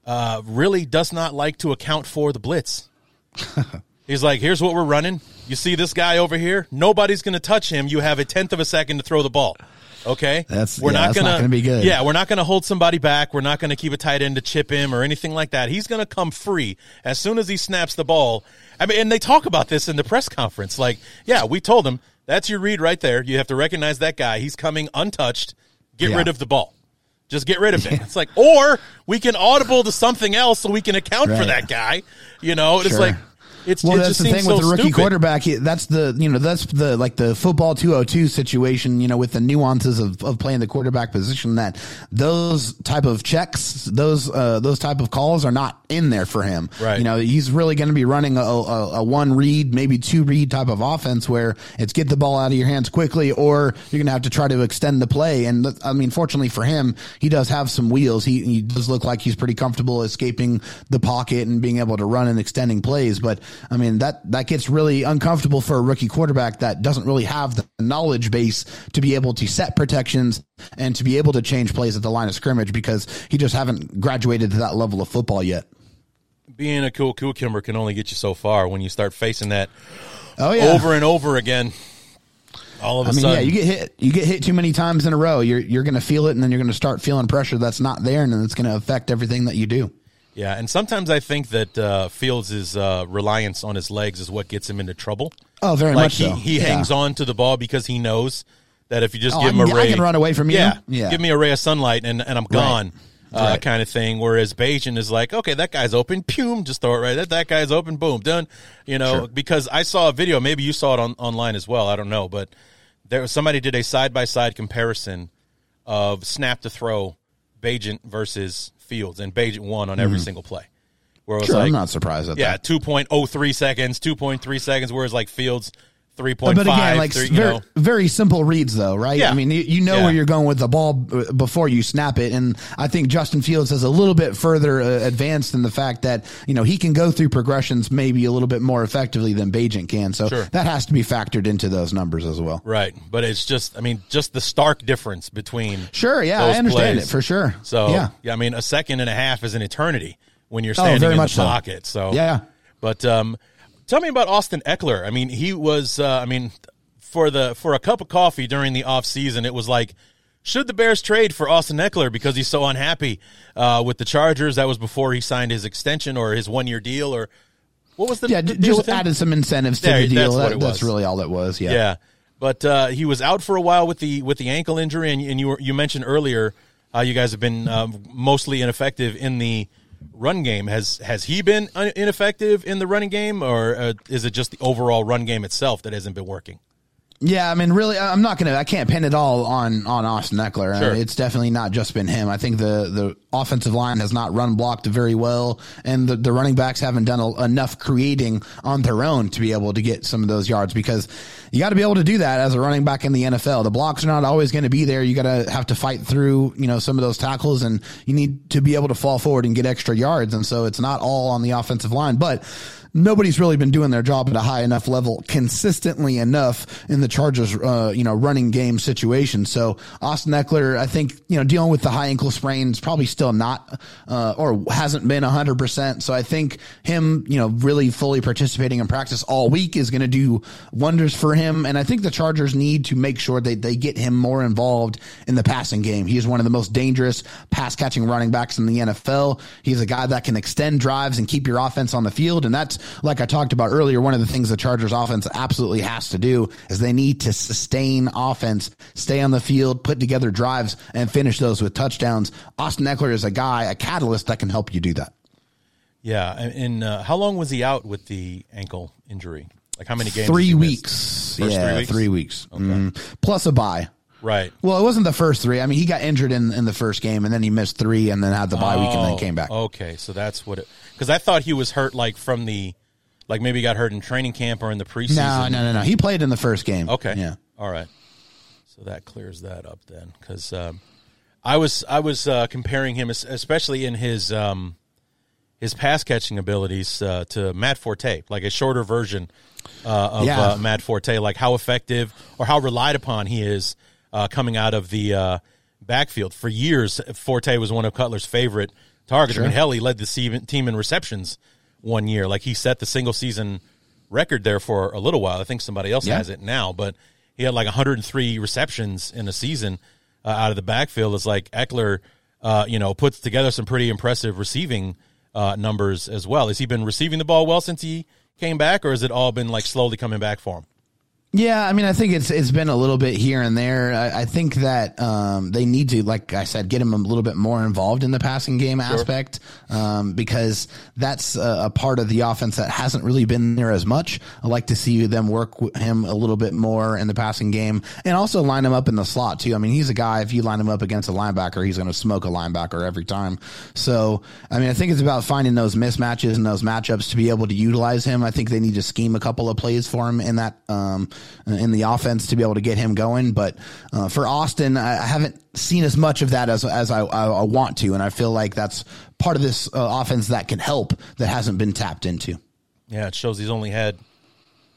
S1: uh, really does not like to account for the blitz. He's like, "Here's what we're running. You see this guy over here? Nobody's going to touch him. You have a tenth of a second to throw the ball." Okay,
S3: That's- yeah, that's not gonna be good.
S1: Yeah, we're not going to hold somebody back. We're not going to keep a tight end to chip him or anything like that. He's going to come free as soon as he snaps the ball. I mean, and they talk about this in the press conference. Like, yeah, we told him that's your read right there. You have to recognize that guy. He's coming untouched. Get
S3: Yeah.
S1: rid of the ball. Just get rid of it. It's like, or we can audible to something else so we can account for that guy. You know, it's
S3: Sure.
S1: like it's
S3: Well,
S1: it
S3: that's the thing
S1: so
S3: with the rookie
S1: stupid.
S3: quarterback. That's the you know that's the like the football two hundred two situation. You know, with the nuances of, of playing the quarterback position, that those type of checks, those uh, those type of calls are not in there for him.
S1: Right.
S3: You know, he's really going to be running a, a, a one read, maybe two read type of offense where it's get the ball out of your hands quickly, or you're going to have to try to extend the play. And I mean, fortunately for him, he does have some wheels. He, he does look like he's pretty comfortable escaping the pocket and being able to run and extending plays. But I mean, that, that gets really uncomfortable for a rookie quarterback that doesn't really have the knowledge base to be able to set protections and to be able to change plays at the line of scrimmage because he just haven't graduated to that level of football yet.
S1: Being a cool cucumber can only get you so far when you start facing that
S3: Oh yeah.
S1: over and over again. All of a
S3: I mean,
S1: sudden,
S3: yeah, you get hit. You get hit too many times in a row. You're you're going to feel it, and then you're going to start feeling pressure that's not there, and then it's going to affect everything that you do.
S1: Yeah, and sometimes I think that uh, Fields' uh, reliance on his legs is what gets him into trouble.
S3: Oh, very
S1: like
S3: much
S1: he,
S3: so.
S1: he
S3: Yeah.
S1: hangs on to the ball because he knows that if you just
S3: Oh,
S1: give
S3: I
S1: him a
S3: can- I
S1: ray,
S3: can run away from you?
S1: Yeah,
S3: Yeah.
S1: give me a ray of sunlight and, and I'm gone, uh,
S3: Right.
S1: kind of thing. Whereas Bagent is like, okay, that guy's open, pum, just throw it right. That that guy's open, boom, done. You know,
S3: Sure.
S1: because I saw a video. Maybe you saw it on online as well. I don't know, but there was somebody did a side by side comparison of snap to throw, Bagent versus Fields, and Bagent won on every single play. Where it was
S3: Mm-hmm. Sure,
S1: like,
S3: I'm not surprised at
S1: yeah,
S3: that.
S1: two point oh three seconds, two point three seconds. Whereas like Fields, three point
S3: But again, like
S1: three,
S3: very,
S1: know,
S3: very simple reads, though, right?
S1: Yeah.
S3: I mean, you, you know
S1: Yeah.
S3: where you're going with the ball before you snap it, and I think Justin Fields is a little bit further uh, advanced in the fact that you know he can go through progressions maybe a little bit more effectively than Bagent can. So
S1: Sure.
S3: that has to be factored into those numbers as well.
S1: right. But it's just, I mean, just the stark difference between.
S3: Sure, yeah, I understand
S1: plays.
S3: it for sure.
S1: So
S3: yeah,
S1: yeah, I mean, a second and a half is an eternity when you're
S3: Oh,
S1: standing
S3: very
S1: in the
S3: much so.
S1: pocket. So
S3: Yeah.
S1: But um, tell me about Austin Ekeler. I mean, he was. Uh, I mean, for the for a cup of coffee during the off season, it was like. Should the Bears trade for Austin Ekeler because he's so unhappy uh, with the Chargers? That was before he signed his extension or his one year deal, or what was the,
S3: yeah,
S1: the
S3: just added some incentives to
S1: There,
S3: the deal.
S1: that's
S3: That- that's
S1: was.
S3: really all it was. Yeah.
S1: Yeah, but uh, he was out for a while with the with the ankle injury, and, and you were, you mentioned earlier uh, you guys have been um, mostly ineffective in the run game. Has has he been ineffective in the running game, or uh, is it just the overall run game itself that hasn't been working?
S3: Yeah, I mean, really, I'm not gonna. I can't pin it all on on Austin Ekeler.
S1: Sure.
S3: Uh, it's definitely not just been him. I think the the offensive line has not run blocked very well, and the, the running backs haven't done a, enough creating on their own to be able to get some of those yards. Because you got to be able to do that as a running back in the NFL. The blocks are not always going to be there. You got to have to fight through, you know, some of those tackles, and you need to be able to fall forward and get extra yards. And so it's not all on the offensive line, but nobody's really been doing their job at a high enough level consistently enough in the Chargers, uh, you know, running game situation. So Austin Ekeler, I think, you know, dealing with the high ankle sprain is probably still not, uh, or hasn't been hundred percent. So I think him, you know, really fully participating in practice all week is going to do wonders for him. And I think the Chargers need to make sure that they get him more involved in the passing game. He is one of the most dangerous pass catching running backs in the NFL. He's a guy that can extend drives and keep your offense on the field. And that's, like I talked about earlier, one of the things the Chargers offense absolutely has to do is they need to sustain offense, stay on the field, put together drives and finish those with touchdowns. Austin Ekeler is a guy, a catalyst that can help you do that.
S1: Yeah, and, uh, how long was he out with the ankle injury? Like how many games?
S3: Three
S1: did he miss?
S3: weeks. Yeah,
S1: three weeks?
S3: three weeks. Mm. Plus a bye.
S1: Right.
S3: Well, it wasn't the first three. I mean, he got injured in, in the first game, and then he missed three, and then had the bye week, and then
S1: Oh,
S3: came back.
S1: Okay, so that's what it. Because I thought he was hurt, like from the, like maybe he got hurt in training camp or in the preseason.
S3: no, no, no, no. He played in the first game.
S1: Okay.
S3: Yeah.
S1: All right. So that clears that up then, because um, I was I was uh, comparing him, especially in his um, his pass catching abilities, uh, to Matt Forte, like a shorter version uh, of
S3: Yeah.
S1: uh, Matt Forte, like how effective or how relied upon he is uh, coming out of the uh, backfield. For years, Forte was one of Cutler's favorite targets. I mean, hell, he led the team in receptions one year. Like he set the single season record there for a little while. I think somebody else
S3: Yeah.
S1: has it now, but he had like 103 receptions in a season uh, out of the backfield. It's like Ekeler, uh, you know, puts together some pretty impressive receiving uh, numbers as well. Has he been receiving the ball well since he came back, or has it all been like slowly coming back for him?
S3: Yeah, I mean, I think it's it's been a little bit here and there. I, I think that um, they need to, like I said, get him a little bit more involved in the passing game aspect um, because that's a, a part of the offense that hasn't really been there as much. I like to see them work with him a little bit more in the passing game and also line him up in the slot too. I mean, he's a guy. If you line him up against a linebacker, he's going to smoke a linebacker every time. So, I mean, I think it's about finding those mismatches and those matchups to be able to utilize him. I think they need to scheme a couple of plays for him in that um, in the offense to be able to get him going. But uh, for Austin, I, I haven't seen as much of that as as I, I, I want to, and I feel like that's part of this uh, offense that can help that hasn't been tapped into.
S1: Yeah, it shows he's only had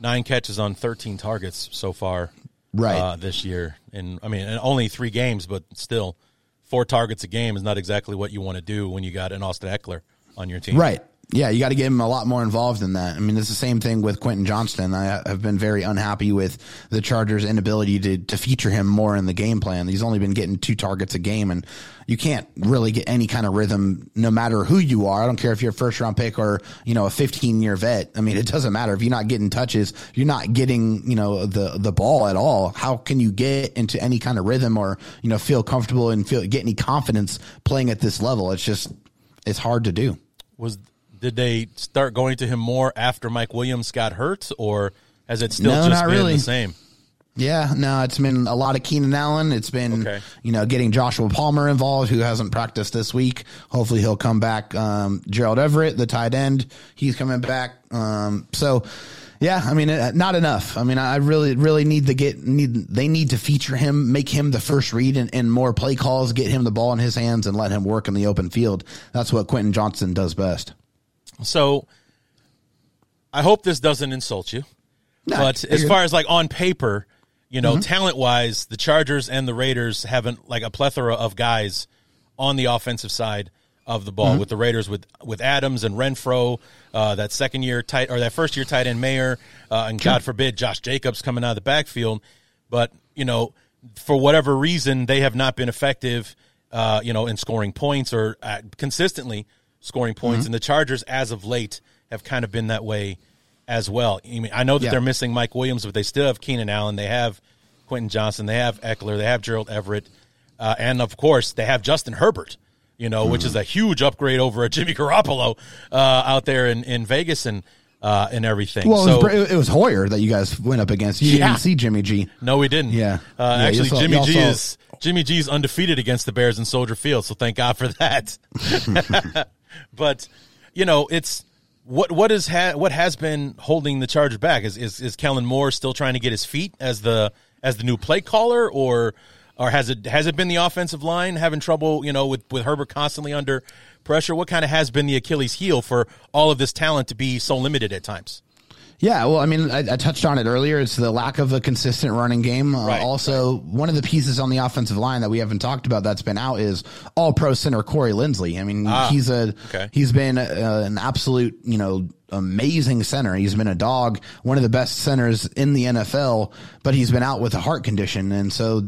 S1: nine catches on 13 targets so far
S3: Right.
S1: uh, this year. And I mean, and only three games, but still, four targets a game is not exactly what you want to do when you got an Austin Ekeler on your team.
S3: Right. Yeah, you got to get him a lot more involved in that. I mean, it's the same thing with Quentin Johnston. I have been very unhappy with the Chargers' inability to, to feature him more in the game plan. He's only been getting two targets a game, and you can't really get any kind of rhythm no matter who you are. I don't care if you're a first round pick or, you know, a 15 year vet. I mean, it doesn't matter. If you're not getting touches, you're not getting, you know, the, the ball at all. How can you get into any kind of rhythm or, you know, feel comfortable and feel, get any confidence playing at this level? It's just, it's hard to do.
S1: Was did they start going to him more after Mike Williams got hurt, or has it still
S3: No,
S1: just
S3: not
S1: been
S3: really.
S1: the same?
S3: Yeah, no, it's been a lot of Keenan Allen. It's been,
S1: Okay.
S3: you know, getting Joshua Palmer involved, who hasn't practiced this week. Hopefully he'll come back. Um, Gerald Everett, the tight end, he's coming back. Um, so, yeah, I mean, uh, not enough. I mean, I really, really need to get, need, they need to feature him, make him the first read and, and more play calls, get him the ball in his hands and let him work in the open field. That's what Quentin Johnston does best.
S1: So, I hope this doesn't insult you.
S3: No,
S1: but as far as like on paper, you
S3: Mm-hmm.
S1: know, talent wise, the Chargers and the Raiders have an, like a plethora of guys on the offensive side of the
S3: Mm-hmm.
S1: ball. With the Raiders, with with Adams and Renfrow, uh, that second year tight or that first year tight end Mayer, uh, and God forbid Josh Jacobs coming out of the backfield. But you know, for whatever reason, they have not been effective. Uh, you know, in scoring points or uh, consistently scoring points,
S3: Mm-hmm.
S1: and the Chargers, as of late, have kind of been that way as well. I mean, I know that
S3: Yeah.
S1: they're missing Mike Williams, but they still have Keenan Allen. They have Quentin Johnston. They have Ekeler. They have Gerald Everett, uh, and of course, they have Justin Herbert. You know, which is
S3: Mm-hmm.
S1: a huge upgrade over a Jimmy Garoppolo uh, out there in, in Vegas and uh, and everything.
S3: Well,
S1: so
S3: it, was, it was Hoyer that you guys went up against. You
S1: Yeah.
S3: didn't see Jimmy G.
S1: no, we didn't.
S3: Yeah.
S1: uh,
S3: Yeah,
S1: actually,
S3: saw-
S1: Jimmy G
S3: saw-
S1: is Jimmy G is undefeated against the Bears in Soldier Field. So thank God for that. but you know, it's what what is ha- what has been holding the Chargers back is, is is Kellen Moore still trying to get his feet as the as the new play caller, or or has it has it been the offensive line having trouble? You know, with with Herbert constantly under pressure. What kind of has been the Achilles heel for all of this talent to be so limited at times?
S3: Yeah, well, I mean, I, I touched on it earlier. It's the lack of a consistent running game. Uh,
S1: Right,
S3: also, one of the pieces on the offensive line that we haven't talked about that's been out is All Pro center Corey Linsley. I mean,
S1: Ah,
S3: he's a
S1: okay.
S3: he's been uh, an absolute you know amazing center. He's been a dog, one of the best centers in the NFL, but he's been out with a heart condition, and so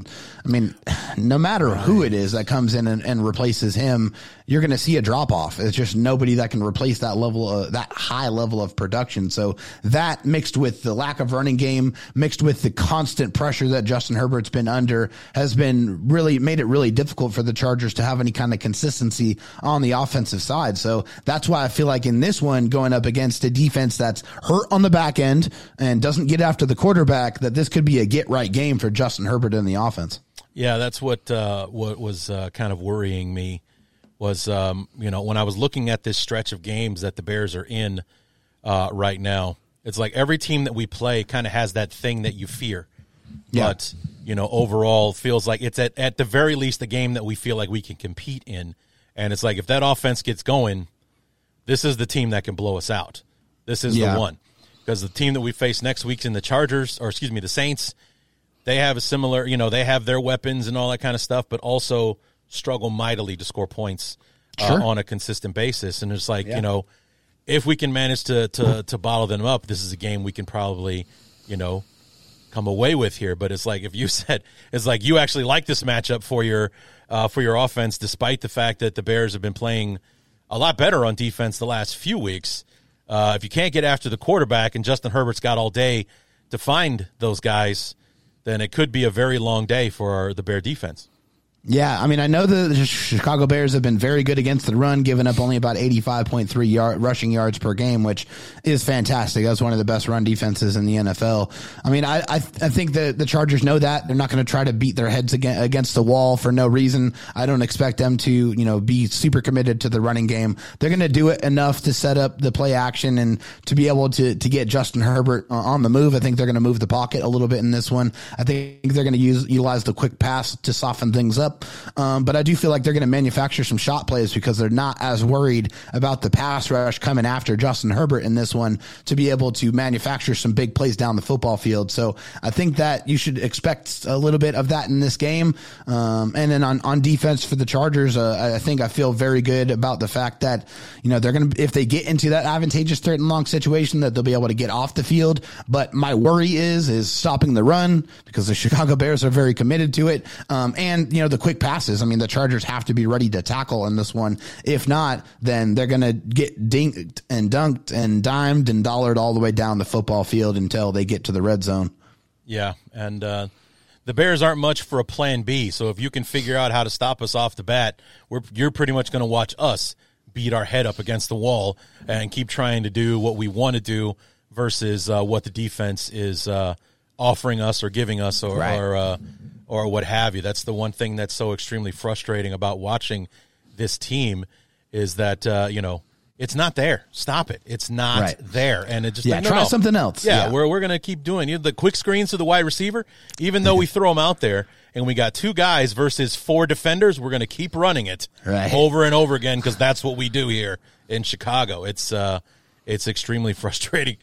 S3: I mean, no matter who it is that comes in and, and replaces him, you're going to see a drop off. It's just nobody that can replace that level of that high level of production. So that mixed with the lack of running game, mixed with the constant pressure that Justin Herbert's been under, has been really made it really difficult for the Chargers to have any kind of consistency on the offensive side. So that's why I feel like in this one, going up against a defense that's hurt on the back end and doesn't get after the quarterback, that this could be a get right game for Justin Herbert in the offense.
S1: Yeah, that's what uh, what was uh, kind of worrying me was um, you know when I was looking at this stretch of games that the Bears are in uh, right now. It's like every team that we play kind of has that thing that you fear,
S3: Yeah.
S1: but you know overall feels like it's at at the very least a game that we feel like we can compete in. And it's like if that offense gets going, this is the team that can blow us out. This is
S3: Yeah.
S1: the one because the team that we face next week's in the Chargers, or excuse me, the Saints they have a similar, you know, they have their weapons and all that kind of stuff, but also struggle mightily to score points uh,
S3: Sure.
S1: on a consistent basis. And it's like, you know, if we can manage to, to to bottle them up, this is a game we can probably, you know, come away with here. But it's like if you said it's like you actually like this matchup for your uh, for your offense, despite the fact that the Bears have been playing a lot better on defense the last few weeks. Uh, if you can't get after the quarterback and Justin Herbert's got all day to find those guys, then it could be a very long day for the Bear defense.
S3: Yeah, I mean, I know the Chicago Bears have been very good against the run, giving up only about 85.3 yard, rushing yards per game, which is fantastic. That's one of the best run defenses in the NFL. I mean, I, I, I think that the Chargers know that. They're not going to try to beat their heads against, the wall for no reason. I don't expect them to, you know, be super committed to the running game. They're going to do it enough to set up the play action and to be able to, to get Justin Herbert on the move. I think they're going to move the pocket a little bit in this one. I think they're going to use, utilize the quick pass to soften things up. Um, but I do feel like they're going to manufacture some shot plays because they're not as worried about the pass rush coming after Justin Herbert in this one to be able to manufacture some big plays down the football field. So I think that you should expect a little bit of that in this game. Um, and then on, on defense for the Chargers, uh, I- think I feel very good about the fact that, you know, they're going to, if they get into that advantageous third and long situation, that they'll be able to get off the field. But my worry is, is stopping the run because the Chicago Bears are very committed to it. Um, and, you know, the quick passes. I mean, the Chargers have to be ready to tackle in this one. If not, then they're going to get dinked and dunked and dimed and dollared all the way down the football field until they get to the red zone.
S1: Yeah, and uh, the Bears aren't much for a plan B. So if you can figure out how to stop us off the bat, we're you're pretty much going to watch us beat our head up against the wall and keep trying to do what we want to do versus uh, what the defense is uh, offering us or giving us or
S3: Right.
S1: or, uh, or what have you. That's the one thing that's so extremely frustrating about watching this team is that uh, you know. It's not there. Stop it. It's not
S3: Right.
S1: there. And it just
S3: Yeah,
S1: like, no,
S3: try
S1: no.
S3: something else.
S1: Yeah,
S3: Yeah.
S1: we're we're gonna keep doing you the quick screens to the wide receiver. Even though we throw them out there, and we got two guys versus four defenders, we're gonna keep running it
S3: Right.
S1: over and over again because that's what we do here in Chicago. It's uh, it's extremely frustrating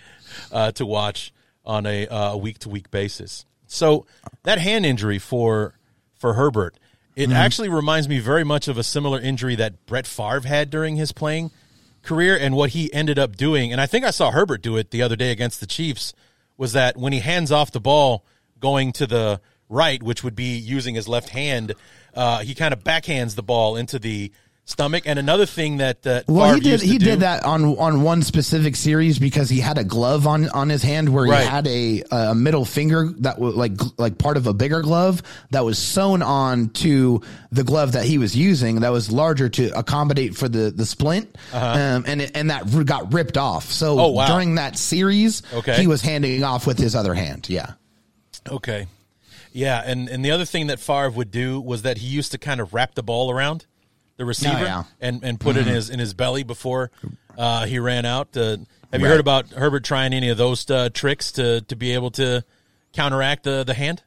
S1: uh, to watch on a uh, week to week basis. So that hand injury for for Herbert, it actually reminds me very much of a similar injury that Brett Favre had during his playing career and what he ended up doing. And I think I saw Herbert do it the other day against the Chiefs. Was that when he hands off the ball going to the right, which would be using his left hand, uh, he kind of backhands the ball into the stomach. And another thing that that
S3: Well,
S1: Favre
S3: he did. He
S1: do-
S3: did that on on one specific series because he had a glove on on his hand where
S1: Right.
S3: he had a a middle finger that was like like part of a bigger glove that was sewn on to the glove that he was using that was larger to accommodate for the the splint, um, and it, and that got ripped off. So
S1: Uh-huh. Oh, wow.
S3: during that series,
S1: Okay.
S3: he was handing off with his other hand. Yeah.
S1: Okay. Yeah, and, and the other thing that Favre would do was that he used to kind of wrap the ball around the receiver
S3: Oh, yeah.
S1: and, and put it in his in his belly before uh, he ran out. Uh, have you
S3: Right.
S1: heard about Herbert trying any of those uh, tricks to, to be able to counteract the, the hand?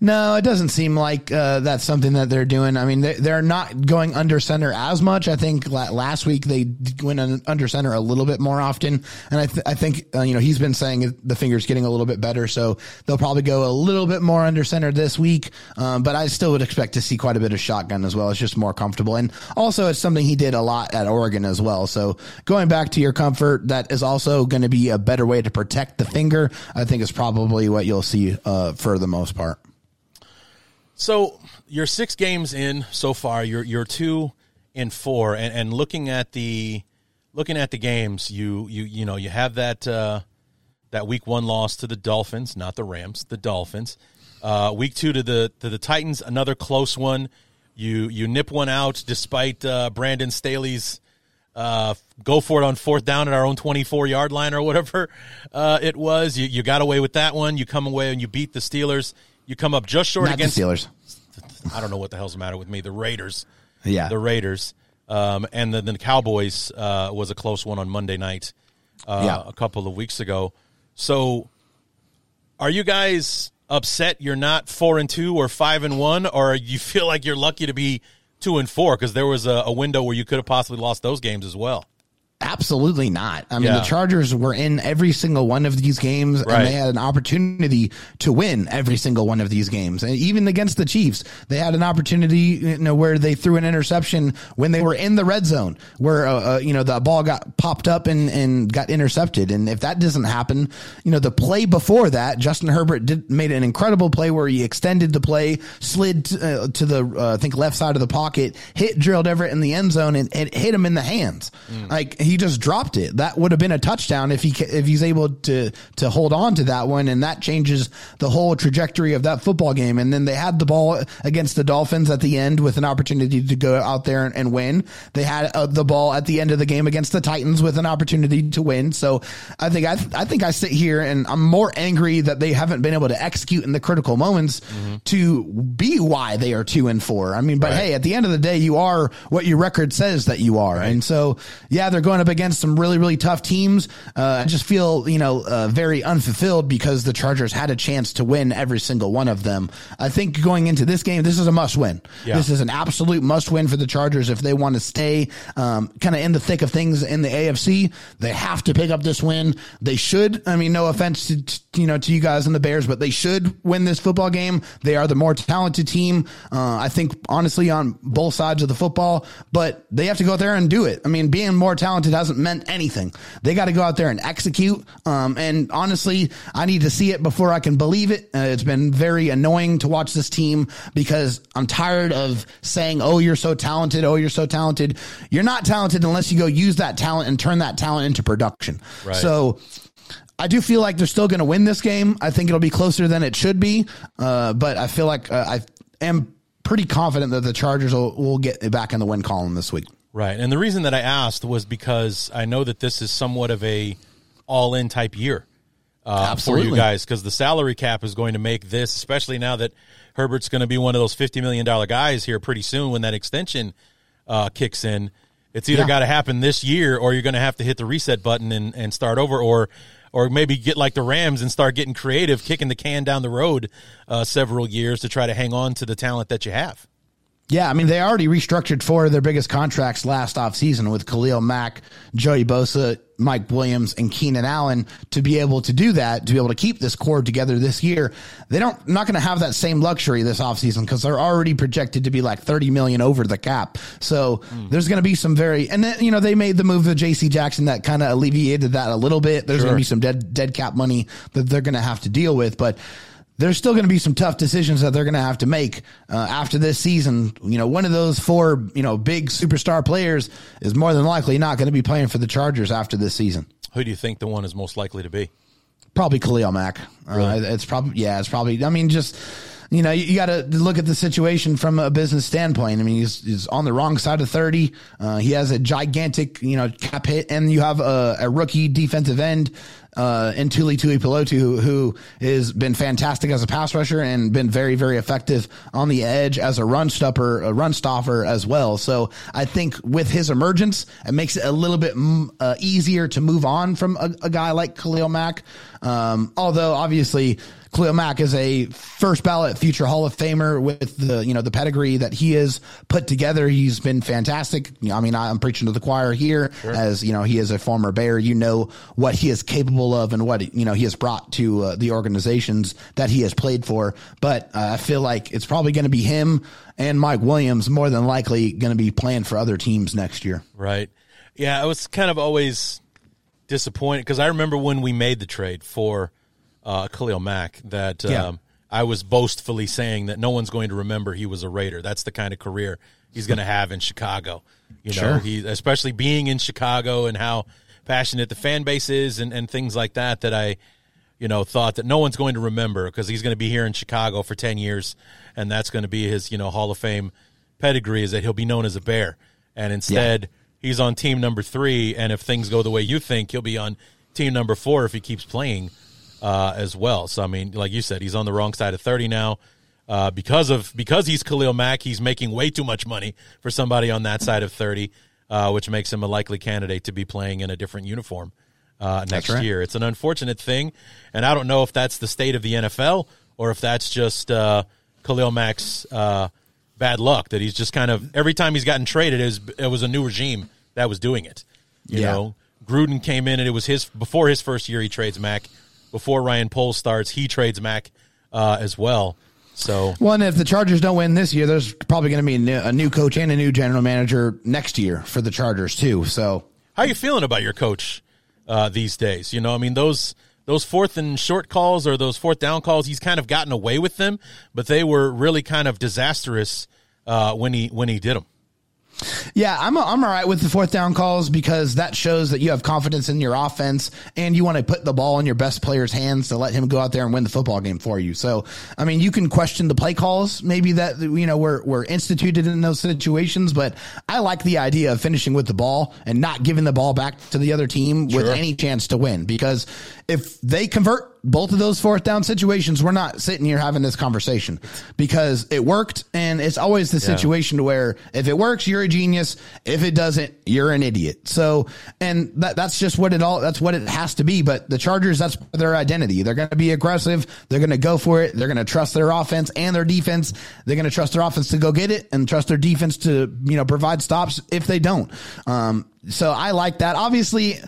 S3: No, it doesn't seem like uh, that's something that they're doing. I mean, they, they're not going under center as much. I think last week they went under center a little bit more often, and I, th- I think uh, you know he's been saying the finger's getting a little bit better, so they'll probably go a little bit more under center this week. Um, but I still would expect to see quite a bit of shotgun as well. It's just more comfortable, and also it's something he did a lot at Oregon as well. So going back to your comfort, that is also going to be a better way to protect the finger. I think is probably what you'll see uh, for the most part.
S1: So you're six games in so far. You're you're two in four, and, and looking at the looking at the games, you you you know you have that uh, that week one loss to the Dolphins, not the Rams, the Dolphins. Uh, week two to the to the Titans, another close one. You you nip one out despite uh, Brandon Staley's uh, go for it on fourth down at our own 24 yard line or whatever uh, it was. You, you got away with that one. You come away and you beat the Steelers. You come up just short
S3: Not
S1: against
S3: the Steelers.
S1: I don't know what the hell's the matter with me. The Raiders.
S3: Yeah.
S1: The Raiders. Um, and then the Cowboys uh, was a close one on Monday night uh,
S3: Yeah.
S1: a couple of weeks ago. So are you guys upset you're not four and two or five and one, or you feel like you're lucky to be two and four because there was a, a window where you could have possibly lost those games as well?
S3: Absolutely not. I mean,
S1: Yeah.
S3: the Chargers were in every single one of these games,
S1: Right.
S3: and they had an opportunity to win every single one of these games. And even against the Chiefs, they had an opportunity, you know, where they threw an interception when they were in the red zone, where uh, uh, you know the ball got popped up and and got intercepted. And if that doesn't happen, you know, the play before that, Justin Herbert did made an incredible play where he extended the play, slid uh, to the uh, I think left side of the pocket, hit Gerald Everett in the end zone, and, and hit him in the hands. Like he just dropped it. That would have been a touchdown if he if he's able to to hold on to that one, and that changes the whole trajectory of that football game. And then they had the ball against the Dolphins at the end with an opportunity to go out there and, and win. They had uh, the ball at the end of the game against the Titans with an opportunity to win. So I think I I think I sit here and I'm more angry that they haven't been able to execute in the critical moments to be why they are two and four. I mean, but
S1: Right.
S3: hey, at the end of the day, you are what your record says that you are. And so, yeah, they're going up against some really, really tough teams. Uh, I just feel, you know, uh, very unfulfilled because the Chargers had a chance to win every single one of them. I think going into this game, this is a must win.
S1: Yeah.
S3: This is an absolute must win for the Chargers if they want to stay um, kind of in the thick of things in the AFC. They have to pick up this win. They should. I mean, no offense to, to you know to you guys and the Bears, but they should win this football game. They are the more talented team. Uh, I think honestly on both sides of the football, but they have to go out there and do it. I mean, being more talented hasn't meant anything. They got to go out there and execute. Um, and honestly, I need to see it before I can believe it. Uh, it's been very annoying to watch this team because I'm tired of saying, "Oh, you're so talented. Oh, you're so talented." You're not talented unless you go use that talent and turn that talent into production.
S1: Right.
S3: So. I do feel like they're still going to win this game. I think it'll be closer than it should be, uh, but I feel like uh, I am pretty confident that the Chargers will, will get back in the win column this week.
S1: Right. And the reason that I asked was because I know that this is somewhat of a all in type year uh, for you guys because the salary cap is going to make this, especially now that Herbert's going to be one of those $50 million guys here pretty soon when that extension uh, kicks in. It's either
S3: Yeah.
S1: got to happen this year or you're going to have to hit the reset button and, and start over or or maybe get like the Rams and start getting creative, kicking the can down the road uh, several years to try to hang on to the talent that you have.
S3: Yeah, I mean, they already restructured four of their biggest contracts last offseason with Khalil Mack, Joey Bosa, Mike Williams, and Keenan Allen to be able to do that, to be able to keep this core together this year. They don't not going to have that same luxury this offseason because they're already projected to be like 30 million over the cap. So hmm. there's going to be some very and then you know they made the move to JC Jackson that kind of alleviated that a little bit. There's going to be some dead dead cap money that they're going to have to deal with, but there's still going to be some tough decisions that they're going to have to make uh, after this season. You know, one of those four, you know, big superstar players is more than likely not going to be playing for the Chargers after this season.
S1: Who do you think the one is most likely to be?
S3: Probably Khalil Mack. Uh, it's probably yeah. It's probably. I mean, just you know, you, you got to look at the situation from a business standpoint. I mean, he's, he's on the wrong side of thirty. Uh, he has a gigantic you know cap hit, and you have a, a rookie defensive end. Uh, in Tuli Tuipulotu, who, who has been fantastic as a pass rusher and been very, very effective on the edge as a run stopper, a run stopper as well. So I think with his emergence, it makes it a little bit mm, uh, easier to move on from a, a guy like Khalil Mack. Um, although obviously Khalil Mack is a first ballot future Hall of Famer with the you know the pedigree that he has put together. He's been fantastic. I mean, I'm preaching to the choir here, as you know, he is a former Bear. You know what he is capable of and what you know he has brought to uh, the organizations that he has played for. But uh, I feel like it's probably going to be him and Mike Williams more than likely going to be playing for other teams next year.
S1: Right. Yeah, I was kind of always disappointed because I remember when we made the trade for uh, Khalil Mack that
S3: Yeah.
S1: um, I was boastfully saying that no one's going to remember he was a Raider. That's the kind of career he's going to have in Chicago. You know,
S3: Sure.
S1: he especially being in Chicago and how passionate the fan base is and, and things like that. That I, you know, thought that no one's going to remember because he's going to be here in Chicago for ten years, and that's going to be his you know Hall of Fame pedigree is that he'll be known as a Bear, and instead he's on team number three, and if things go the way you think, he'll be on team number four if he keeps playing uh, as well. So I mean, like you said, he's on the wrong side of thirty now. Uh, because of because he's Khalil Mack, he's making way too much money for somebody on that side of thirty, uh, which makes him a likely candidate to be playing in a different uniform uh, next
S3: right.
S1: year. It's an unfortunate thing, and I don't know if that's the state of the NFL or if that's just uh, Khalil Mack's uh, bad luck that he's just kind of every time he's gotten traded, it was, it was a new regime that was doing it. You
S3: Yeah.
S1: know, Gruden came in and it was his before his first year he trades Mack. Before Ryan Poles starts, he trades Mack uh, as well. So
S3: Well, and if the Chargers don't win this year, there's probably going to be a new, a new coach and a new general manager next year for the Chargers too. So
S1: How are you feeling about your coach uh, these days? You know, I mean those those fourth and short calls or those fourth down calls, he's kind of gotten away with them, but they were really kind of disastrous uh, when he when he did them.
S3: Yeah, I'm I'm all right with the fourth down calls because that shows that you have confidence in your offense and you want to put the ball in your best player's hands to let him go out there and win the football game for you. So, I mean, you can question the play calls maybe that you know were were instituted in those situations, but I like the idea of finishing with the ball and not giving the ball back to the other team with
S1: Sure.
S3: any chance to win because if they convert both of those fourth down situations, we're not sitting here having this conversation because it worked. And it's always the situation to where if it works, you're a genius. If it doesn't, you're an idiot. So, and that, that's just what it all, that's what it has to be. But the Chargers, that's their identity. They're going to be aggressive. They're going to go for it. They're going to trust their offense and their defense. They're going to trust their offense to go get it and trust their defense to, you know, provide stops if they don't. Um, so I like that. Obviously,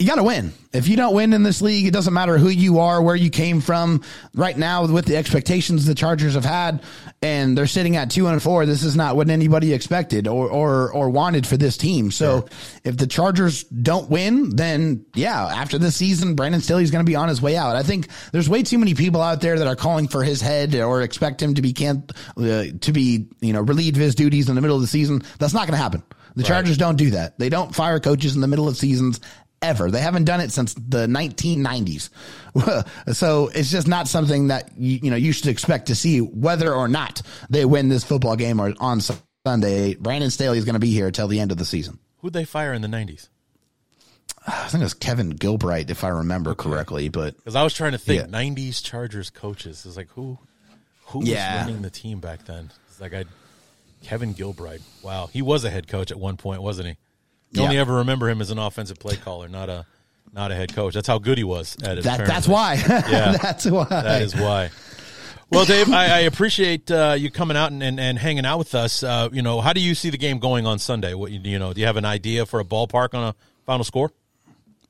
S3: you got to win. If you don't win in this league, it doesn't matter who you are, where you came from. Right now, with the expectations the Chargers have had, and they're sitting at two and four, this is not what anybody expected or or or wanted for this team. So, if the Chargers don't win, then yeah, after this season, Brandon Staley's going to be on his way out. I think there's way too many people out there that are calling for his head or expect him to be can uh, to be you know relieved of his duties in the middle of the season. That's not going to happen. The Chargers don't do that. They don't fire coaches in the middle of seasons ever. They haven't done it since the 1990s. so it's just not something that you, you know you should expect to see whether or not they win this football game or on Sunday. Brandon Staley is going to be here till the end of the season.
S1: Who'd they fire in the nineties?
S3: I think it was Kevin Gilbride, if I remember correctly. But
S1: Because I was trying to think
S3: Yeah.
S1: '90s Chargers coaches. It's like who who was running the team back then? It's like I Kevin Gilbride. Wow, he was a head coach at one point, wasn't he? You
S3: Yeah.
S1: only ever remember him as an offensive play caller, not a not a head coach. That's how good he was at it.
S3: that that's why.
S1: Yeah.
S3: that's why.
S1: That is why. Well, Dave, I, I appreciate uh, you coming out and, and, and hanging out with us. Uh, you know, how do you see the game going on Sunday? What you, you know, do you have an idea for a ballpark on a final score?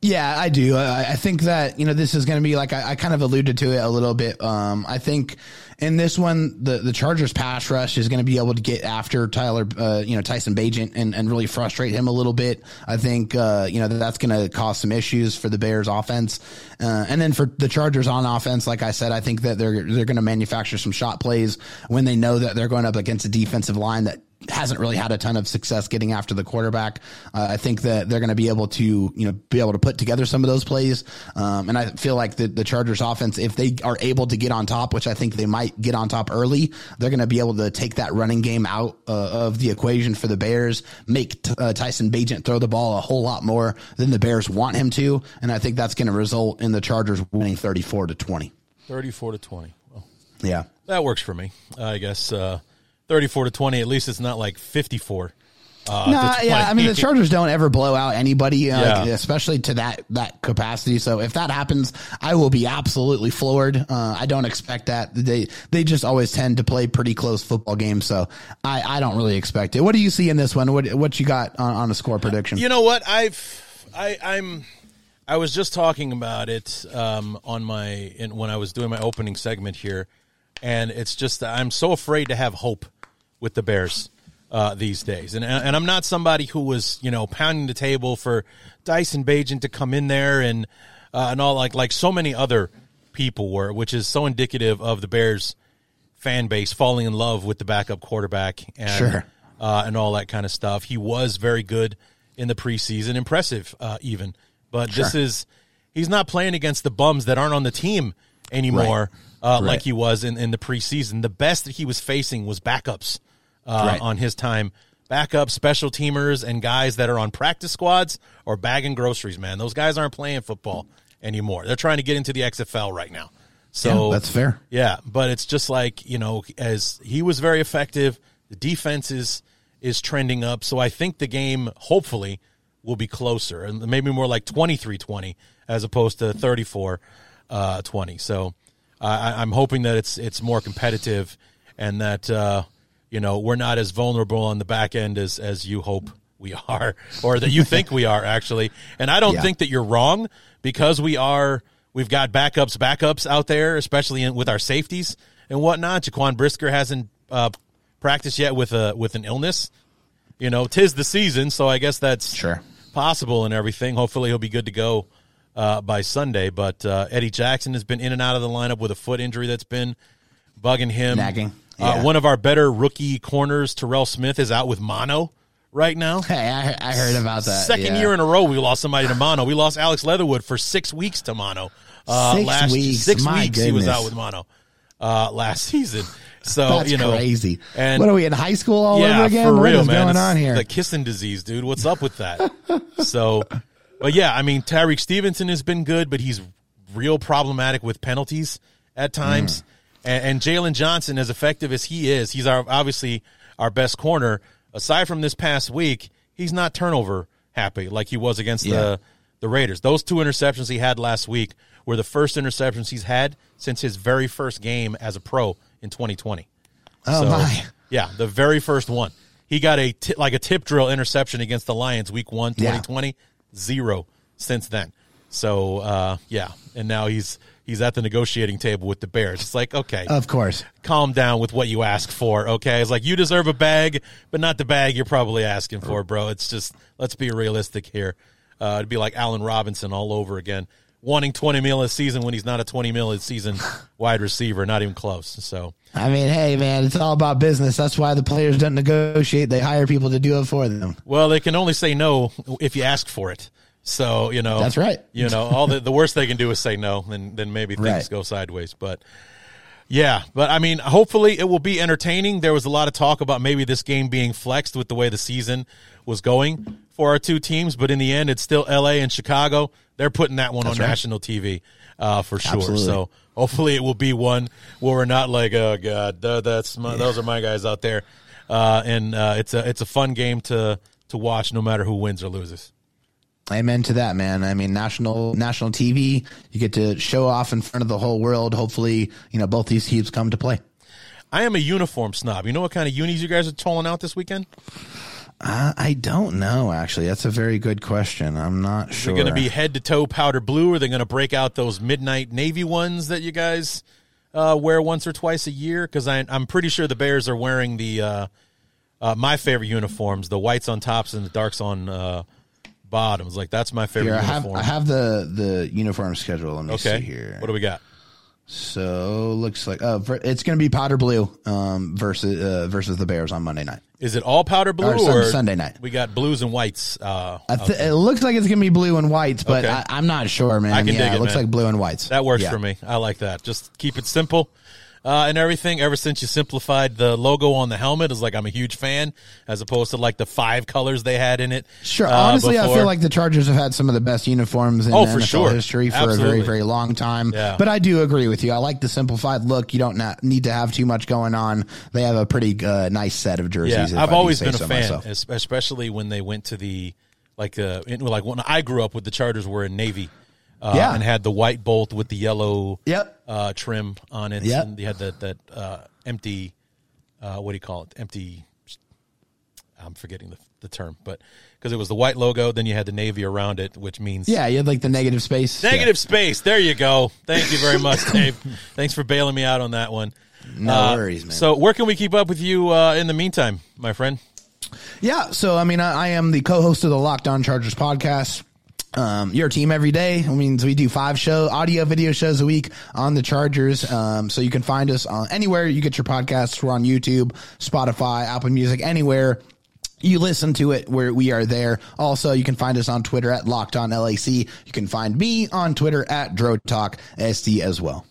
S3: Yeah, I do. I, I think that you know this is going to be like I, I kind of alluded to it a little bit. Um, I think in this one, the the Chargers pass rush is going to be able to get after Tyler, uh, you know Tyson Bagent and, and really frustrate him a little bit. I think uh, you know that that's going to cause some issues for the Bears offense, uh, and then for the Chargers on offense, like I said, I think that they're they're going to manufacture some shot plays when they know that they're going up against a defensive line that hasn't really had a ton of success getting after the quarterback. Uh, I think that they're going to be able to, you know, be able to put together some of those plays. Um, and I feel like the, the Chargers offense, if they are able to get on top, which I think they might get on top early, they're going to be able to take that running game out uh, of the equation for the Bears, make t- uh, Tyson Bagent throw the ball a whole lot more than the Bears want him to. And I think that's going to result in the Chargers winning 34 to 20.
S1: Thirty-four to twenty. Well,
S3: Yeah.
S1: that works for me. I guess uh, thirty-four to twenty. At least it's not like fifty-four Uh,
S3: No,
S1: the
S3: yeah, I mean the Chargers don't ever blow out anybody, uh,
S1: Yeah.
S3: like, especially to that that capacity. So if that happens, I will be absolutely floored. Uh, I don't expect that. They they just always tend to play pretty close football games, so I, I don't really expect it. What do you see in this one? What what you got on, on a score prediction?
S1: You know what? I've I I'm I was just talking about it um, on my in, when I was doing my opening segment here, and it's just that I'm so afraid to have hope with the Bears uh, these days, and and I'm not somebody who was you know pounding the table for Tyson Bagent to come in there and uh, and all like like so many other people were, which is so indicative of the Bears fan base falling in love with the backup quarterback and
S3: Sure.
S1: uh, and all that kind of stuff. He was very good in the preseason, impressive uh, even. But this is he's not playing against the bums that aren't on the team anymore, uh, like he was in, in the preseason. The best that he was facing was backups uh,
S3: Right.
S1: on his time. Backup special teamers and guys that are on practice squads or bagging groceries, man. Those guys aren't playing football anymore. They're trying to get into the XFL right now. So
S3: Yeah, that's fair.
S1: yeah, but it's just like you know, as he was very effective, the defense is is trending up. So I think the game hopefully will be closer and maybe more like 23-20 as opposed to 34 uh, 20. So I, I'm hoping that it's it's more competitive and that uh, you know we're not as vulnerable on the back end as as you hope we are or that you think we are actually. And I don't
S3: Yeah.
S1: think that you're wrong because we are we've got backups backups out there, especially in, with our safeties and whatnot. Jaquan Brisker hasn't uh, practiced yet with a with an illness. You know, tis the season, so I guess that's
S3: Sure.
S1: possible and everything. Hopefully, he'll be good to go uh, by Sunday. But uh, Eddie Jackson has been in and out of the lineup with a foot injury that's been bugging him.
S3: Nagging.
S1: Uh, one of our better rookie corners, Terell Smith, is out with mono right now.
S3: Hey, I, I heard about that.
S1: Second
S3: yeah.
S1: year in a row, we lost somebody to mono. We lost Alex Leatherwood for six weeks to mono. Uh,
S3: Six
S1: last
S3: weeks?
S1: six
S3: My
S1: weeks he was out with mono uh, last season. So
S3: That's
S1: you know,
S3: crazy.
S1: And
S3: what are we in high school all
S1: yeah,
S3: over again?
S1: for
S3: What
S1: real,
S3: is
S1: man.
S3: going on here?
S1: The kissing disease, dude. What's up with that? so, but yeah, I mean, Tyrique Stevenson has been good, but he's real problematic with penalties at times.
S3: Hmm.
S1: And, and Jaylon Johnson, as effective as he is, he's our obviously our best corner. Aside from this past week, he's not turnover happy like he was against
S3: Yeah.
S1: the the Raiders. Those two interceptions he had last week were the first interceptions he's had since his very first game as a pro in 2020.
S3: oh
S1: So,
S3: my!
S1: Yeah, the very first one. He got a like a tip drill interception against the Lions week 1
S3: Yeah.
S1: 2020, zero since then. So, uh, yeah, and now he's he's at the negotiating table with the Bears. It's like, okay,
S3: Of course.
S1: calm down with what you ask for, okay? It's like you deserve a bag, but not the bag you're probably asking for, bro. It's just let's be realistic here. Uh, it'd be like Allen Robinson all over again, wanting 20 mil a season when he's not a 20 mil a season wide receiver, not even close. So,
S3: I mean, hey, man, it's all about business. That's why the players don't negotiate; they hire people to do it for them.
S1: Well, they can only say no if you ask for it. So you know
S3: That's right.
S1: You know, all the the worst they can do is say no, and then maybe things
S3: Right.
S1: go sideways. But yeah, but I mean, hopefully it will be entertaining. There was a lot of talk about maybe this game being flexed with the way the season was going for our two teams, but in the end, it's still L.A. and Chicago. They're putting that one on
S3: right.
S1: national TV uh, for sure.
S3: Absolutely.
S1: So hopefully it will be one where we're not like, oh god, th- that's my, those are my guys out there, uh, and uh, it's a it's a fun game to to watch no matter who wins or loses.
S3: Amen to that, man. I mean, national national TV, you get to show off in front of the whole world. Hopefully, you know both these teams come to play.
S1: I am a uniform snob. You know what kind of unis you guys are tolling out this weekend?
S3: Uh, I don't know. Actually, that's a very good question. I'm not sure.
S1: They're going to be head to toe powder blue, or they're going to break out those midnight navy ones that you guys uh, wear once or twice a year? Because I'm pretty sure the Bears are wearing the uh, uh, my favorite uniforms, the whites on tops and the darks on uh, bottoms. Like that's my favorite
S3: Here, I have
S1: uniform.
S3: I have the the uniform schedule. Let me
S1: okay,
S3: see here.
S1: what do we got?
S3: So looks like uh, it's going to be powder blue um, versus uh, versus the Bears on Monday night.
S1: Is it all powder blue
S3: Or Sun- Sunday night.
S1: We got blues and whites. Uh,
S3: I th- It looks like it's going to be blue and whites, but
S1: Okay.
S3: I, I'm not sure, man.
S1: I can
S3: yeah,
S1: dig it,
S3: looks
S1: man.
S3: like blue and whites.
S1: That works
S3: Yeah.
S1: for me. I like that. Just keep it simple. Uh, and everything. Ever since you simplified the logo on the helmet, is like I'm a huge fan, as opposed to like the five colors they had in it.
S3: Sure.
S1: uh,
S3: Honestly, I feel like the Chargers have had some of the best uniforms in
S1: Oh,
S3: NFL
S1: sure.
S3: history for a very, very long time.
S1: Yeah.
S3: But I do agree with you. I like the simplified look. You don't need to have too much going on. They have a pretty uh, nice set of jerseys.
S1: Yeah, I've always been a
S3: so
S1: fan,
S3: myself.
S1: especially when they went to the like uh in, like when I grew up with the Chargers were in navy, uh,
S3: Yeah.
S1: and had the white bolt with the yellow
S3: Yep.
S1: uh, trim on it.
S3: Yep.
S1: and they had that that uh, empty uh, what do you call it? Empty. I'm forgetting the the term, but because it was the white logo, then you had the navy around it, which means
S3: Yeah, you had like the negative space.
S1: Negative space. There you go. Thank you very much, Dave. Thanks for bailing me out on that one.
S3: No
S1: Uh,
S3: worries, man.
S1: So, where can we keep up with you uh, in the meantime, my friend?
S3: Yeah, so I mean, I, I am the co-host of the Locked On Chargers podcast. Um, your team every day. I mean, we do five show audio video shows a week on the Chargers. Um, so you can find us on anywhere you get your podcasts. We're on YouTube, Spotify, Apple Music, anywhere you listen to it where we are there. Also, you can find us on Twitter at Locked On LAC. You can find me on Twitter at DroTalk SD as well.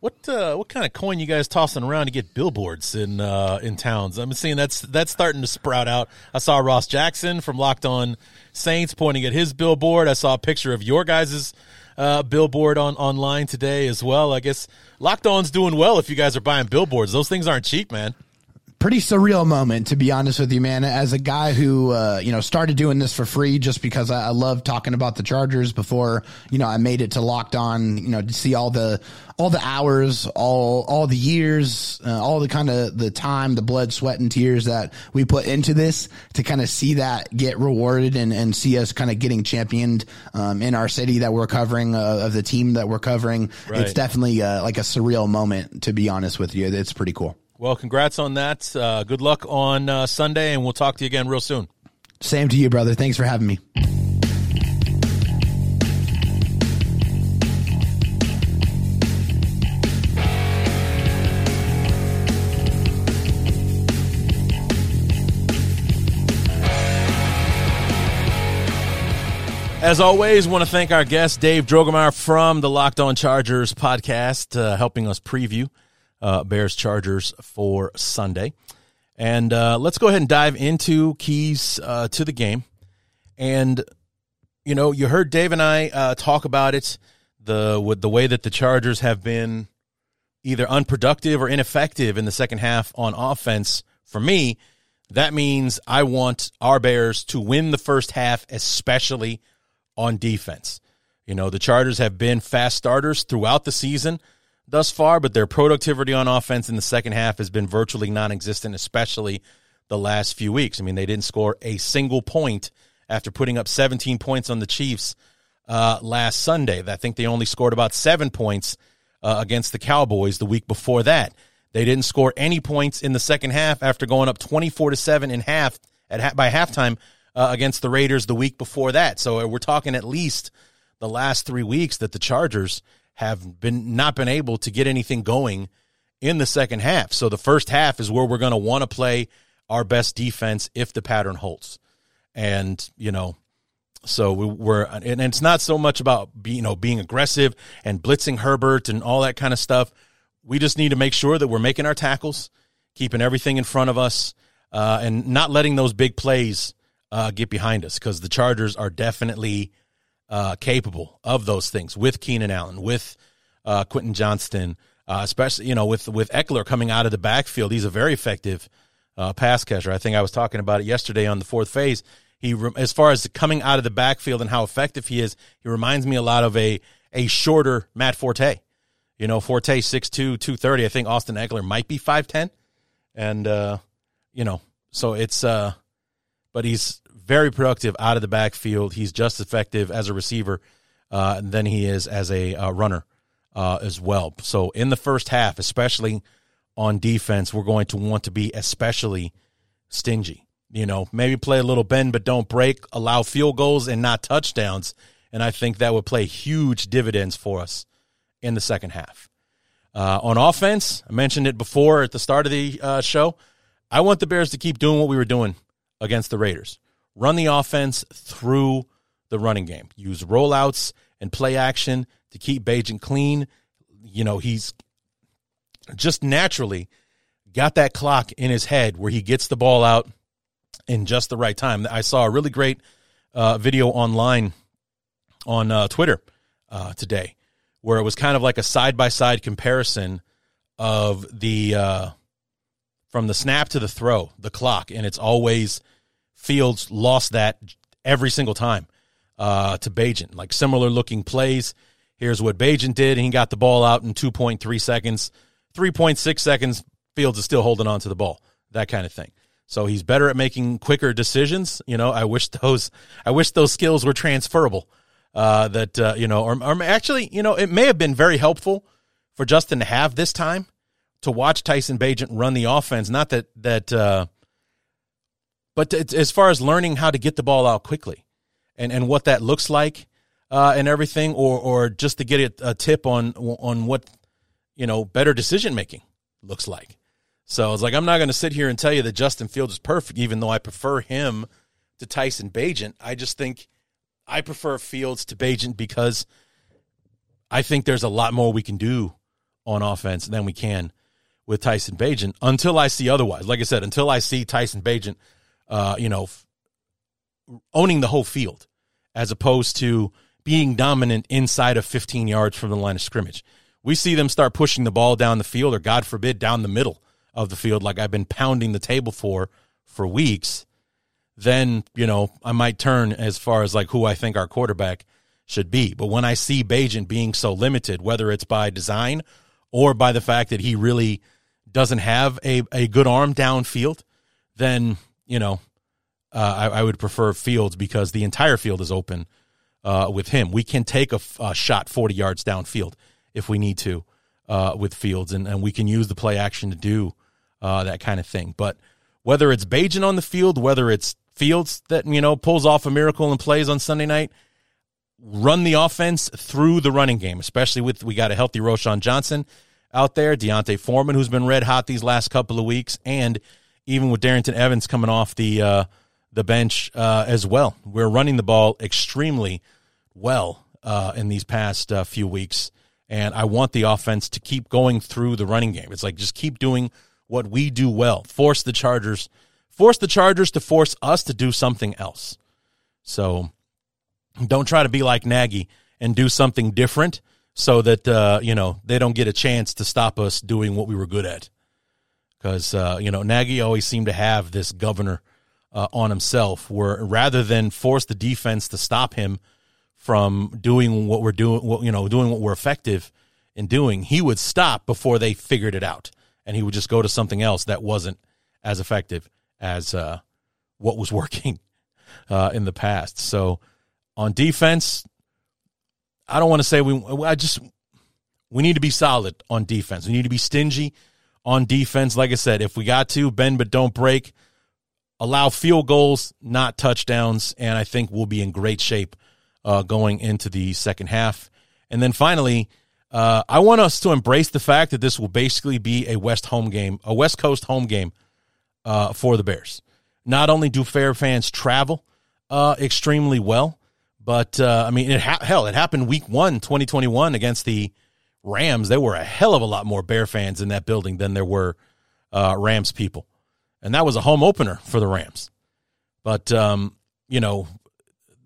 S1: What uh, what kind of coin you guys tossing around to get billboards in uh, in towns? I'm seeing that's that's starting to sprout out. I saw Ross Jackson from Locked On Saints pointing at his billboard. I saw a picture of your guys's uh, billboard on online today as well. I guess Locked On's doing well if you guys are buying billboards. Those things aren't cheap, man.
S3: Pretty surreal moment to be honest with you man. As a guy who uh, you know started doing this for free just because I, I love talking about the chargers before you know i made it to locked on you know to see all the all the hours all all the years uh, all the kind of the time the blood sweat and tears that we put into this to kind of see that get rewarded and, and see us kind of getting championed um, in our city that we're covering uh, of the team that we're covering.
S1: Right.
S3: it's definitely uh, like a surreal moment to be honest with you. It's pretty cool
S1: Well, congrats on that. Uh, good luck on uh, Sunday, and we'll talk to you again real soon.
S3: Same to you, brother. Thanks for having me.
S1: As always, want to thank our guest Dave Droegemeier from the Locked On Chargers podcast, uh, helping us preview uh, Bears Chargers for Sunday. And uh, let's go ahead and dive into keys uh, to the game. And you know, you heard Dave and I uh, talk about it the with the way that the Chargers have been either unproductive or ineffective in the second half on offense. For me, that means I want our Bears to win the first half, especially on defense. You know, the Chargers have been fast starters throughout the season thus far, but their productivity on offense in the second half has been virtually non existent, especially the last few weeks. I mean, they didn't score a single point after putting up 17 points on the Chiefs uh, last Sunday. I think they only scored about seven points uh, against the Cowboys the week before that. They didn't score any points in the second half after going up 24 to 7 in half at by halftime uh, against the Raiders the week before that. So uh, we're talking at least the last 3 weeks that the Chargers have been not been able to get anything going in the second half. So the first half is where we're going to want to play our best defense if the pattern holds. And, you know, so we, we're, and it's not so much about be, you know being aggressive and blitzing Herbert and all that kind of stuff. We just need to make sure that we're making our tackles, keeping everything in front of us, uh, and not letting those big plays uh, get behind us because the Chargers are definitely uh, capable of those things with Keenan Allen, with uh, Quentin Johnston, uh, especially you know with with Ekeler coming out of the backfield. He's a very effective uh, pass catcher. I think I was talking about it yesterday on the fourth phase. He, as far as coming out of the backfield and how effective he is, he reminds me a lot of a a shorter Matt Forte. You know, Forte 6'2", 230. I think Austin Ekeler might be five ten, and uh, you know, so it's uh, but he's very productive out of the backfield. He's just as effective as a receiver uh, than he is as a uh, runner uh, as well. So in the first half, especially on defense, we're going to want to be especially stingy. You know, maybe play a little bend but don't break, allow field goals and not touchdowns, and I think that would play huge dividends for us in the second half. Uh, on offense, I mentioned it before at the start of the uh, show. I want the Bears to keep doing what we were doing against the Raiders. Run the offense through the running game. Use rollouts and play action to keep Bagent clean. You know, he's just naturally got that clock in his head where he gets the ball out in just the right time. I saw a really great uh, video online on uh, Twitter uh, today where it was kind of like a side by side comparison of the uh, from the snap to the throw, the clock, and it's always Fields lost that every single time uh, to Bagent. Like similar looking plays. Here's what Bagent did, he got the ball out in 2.3 seconds. 3.6 seconds, Fields is still holding on to the ball. That kind of thing. So he's better at making quicker decisions. You know, I wish those I wish those skills were transferable. Uh, that uh, you know, or, or actually, you know, it may have been very helpful for Justin to have this time to watch Tyson Bagent run the offense. Not that that, uh, but as far as learning how to get the ball out quickly, and and what that looks like, uh, and everything, or or just to get a tip on on what you know better decision making looks like. So it's like I'm not going to sit here and tell you that Justin Fields is perfect, even though I prefer him to Tyson Bagent. I just think I prefer Fields to Bagent because I think there's a lot more we can do on offense than we can with Tyson Bagent until I see otherwise. Like I said, until I see Tyson Bagent, uh, you know, f- owning the whole field as opposed to being dominant inside of 15 yards from the line of scrimmage. We see them start pushing the ball down the field or, God forbid, down the middle of the field like I've been pounding the table for for weeks. Then, you know, I might turn as far as like who I think our quarterback should be. But when I see Bagent being so limited, whether it's by design or by the fact that he really doesn't have a, a good arm downfield, then, you know, uh, I, I, would prefer Fields because the entire field is open uh, with him. We can take a, shot 40 yards downfield if we need to uh, with Fields, and, and we can use the play action to do uh, that kind of thing. But whether it's Bagent on the field, whether it's Fields that, you know, pulls off a miracle and plays on Sunday night, run the offense through the running game, especially with we got a healthy Roschon Johnson out there, D'Onta Foreman, who's been red hot these last couple of weeks, and even with Darrynton Evans coming off the uh, the bench uh, as well. We're running the ball extremely well uh, in these past uh, few weeks, and I want the offense to keep going through the running game. It's like just keep doing what we do well. Force the Chargers, force the Chargers to force us to do something else. So don't try to be like Nagy and do something different so that uh, you know they don't get a chance to stop us doing what we were good at. Because uh, you know Nagy always seemed to have this governor uh, on himself, where rather than force the defense to stop him from doing what we're doing, what, you know, doing what we're effective in doing, he would stop before they figured it out, and he would just go to something else that wasn't as effective as uh, what was working uh, in the past. So on defense, I don't want to say we. I just we need to be solid on defense. We need to be stingy on defense. Like I said, if we got to bend but don't break, allow field goals, not touchdowns, and I think we'll be in great shape uh, going into the second half. And then finally, uh, I want us to embrace the fact that this will basically be a West home game, a West Coast home game uh, for the Bears. Not only do fair fans travel uh, extremely well, but uh, I mean, it ha- hell, it happened week one, 2021 against the Rams. There were a hell of a lot more Bear fans in that building than there were uh, Rams people. And that was a home opener for the Rams. But, um, you know,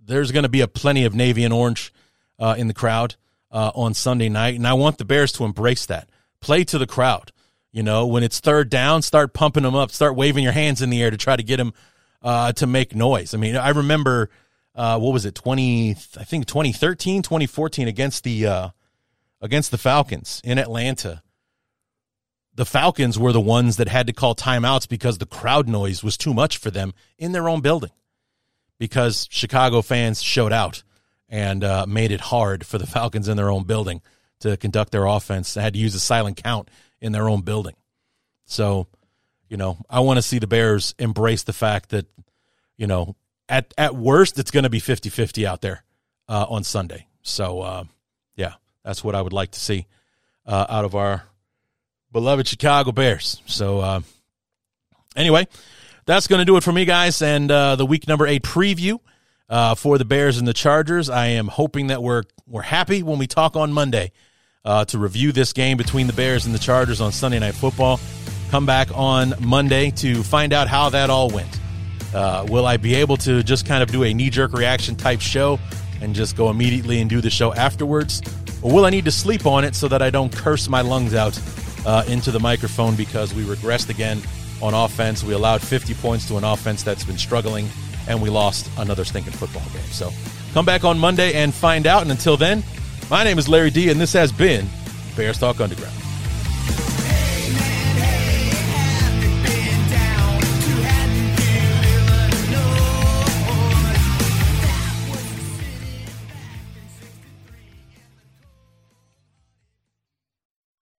S1: there's going to be a plenty of Navy and Orange uh, in the crowd uh, on Sunday night. And I want the Bears to embrace that. Play to the crowd. You know, when it's third down, start pumping them up, start waving your hands in the air to try to get them uh, to make noise. I mean, I remember – uh, what was it 20 i think 2013 2014 against the uh, against the falcons in atlanta. The falcons were the ones that had to call timeouts because the crowd noise was too much for them in their own building because chicago fans showed out and uh, made it hard for the falcons in their own building to conduct their offense. They had to use a silent count in their own building. So you know i want to see the bears embrace the fact that you know at at worst, it's going to be 50 50 out there uh, on Sunday. So, uh, that's what I would like to see uh, out of our beloved Chicago Bears. So, uh, anyway, that's going to do it for me, guys, and uh, the week number eight preview uh, for the Bears and the Chargers. I am hoping that we're we're happy when we talk on Monday uh, to review this game between the Bears and the Chargers on Sunday Night Football. Come back on Monday to find out how that all went. Uh, will I be able to just kind of do a knee jerk reaction type show and just go immediately and do the show afterwards? Or will I need to sleep on it so that I don't curse my lungs out uh, into the microphone because we regressed again on offense? We allowed 50 points to an offense that's been struggling, and we lost another stinking football game. So come back on Monday and find out. And until then, my name is Larry D, and this has been Bears Talk Underground.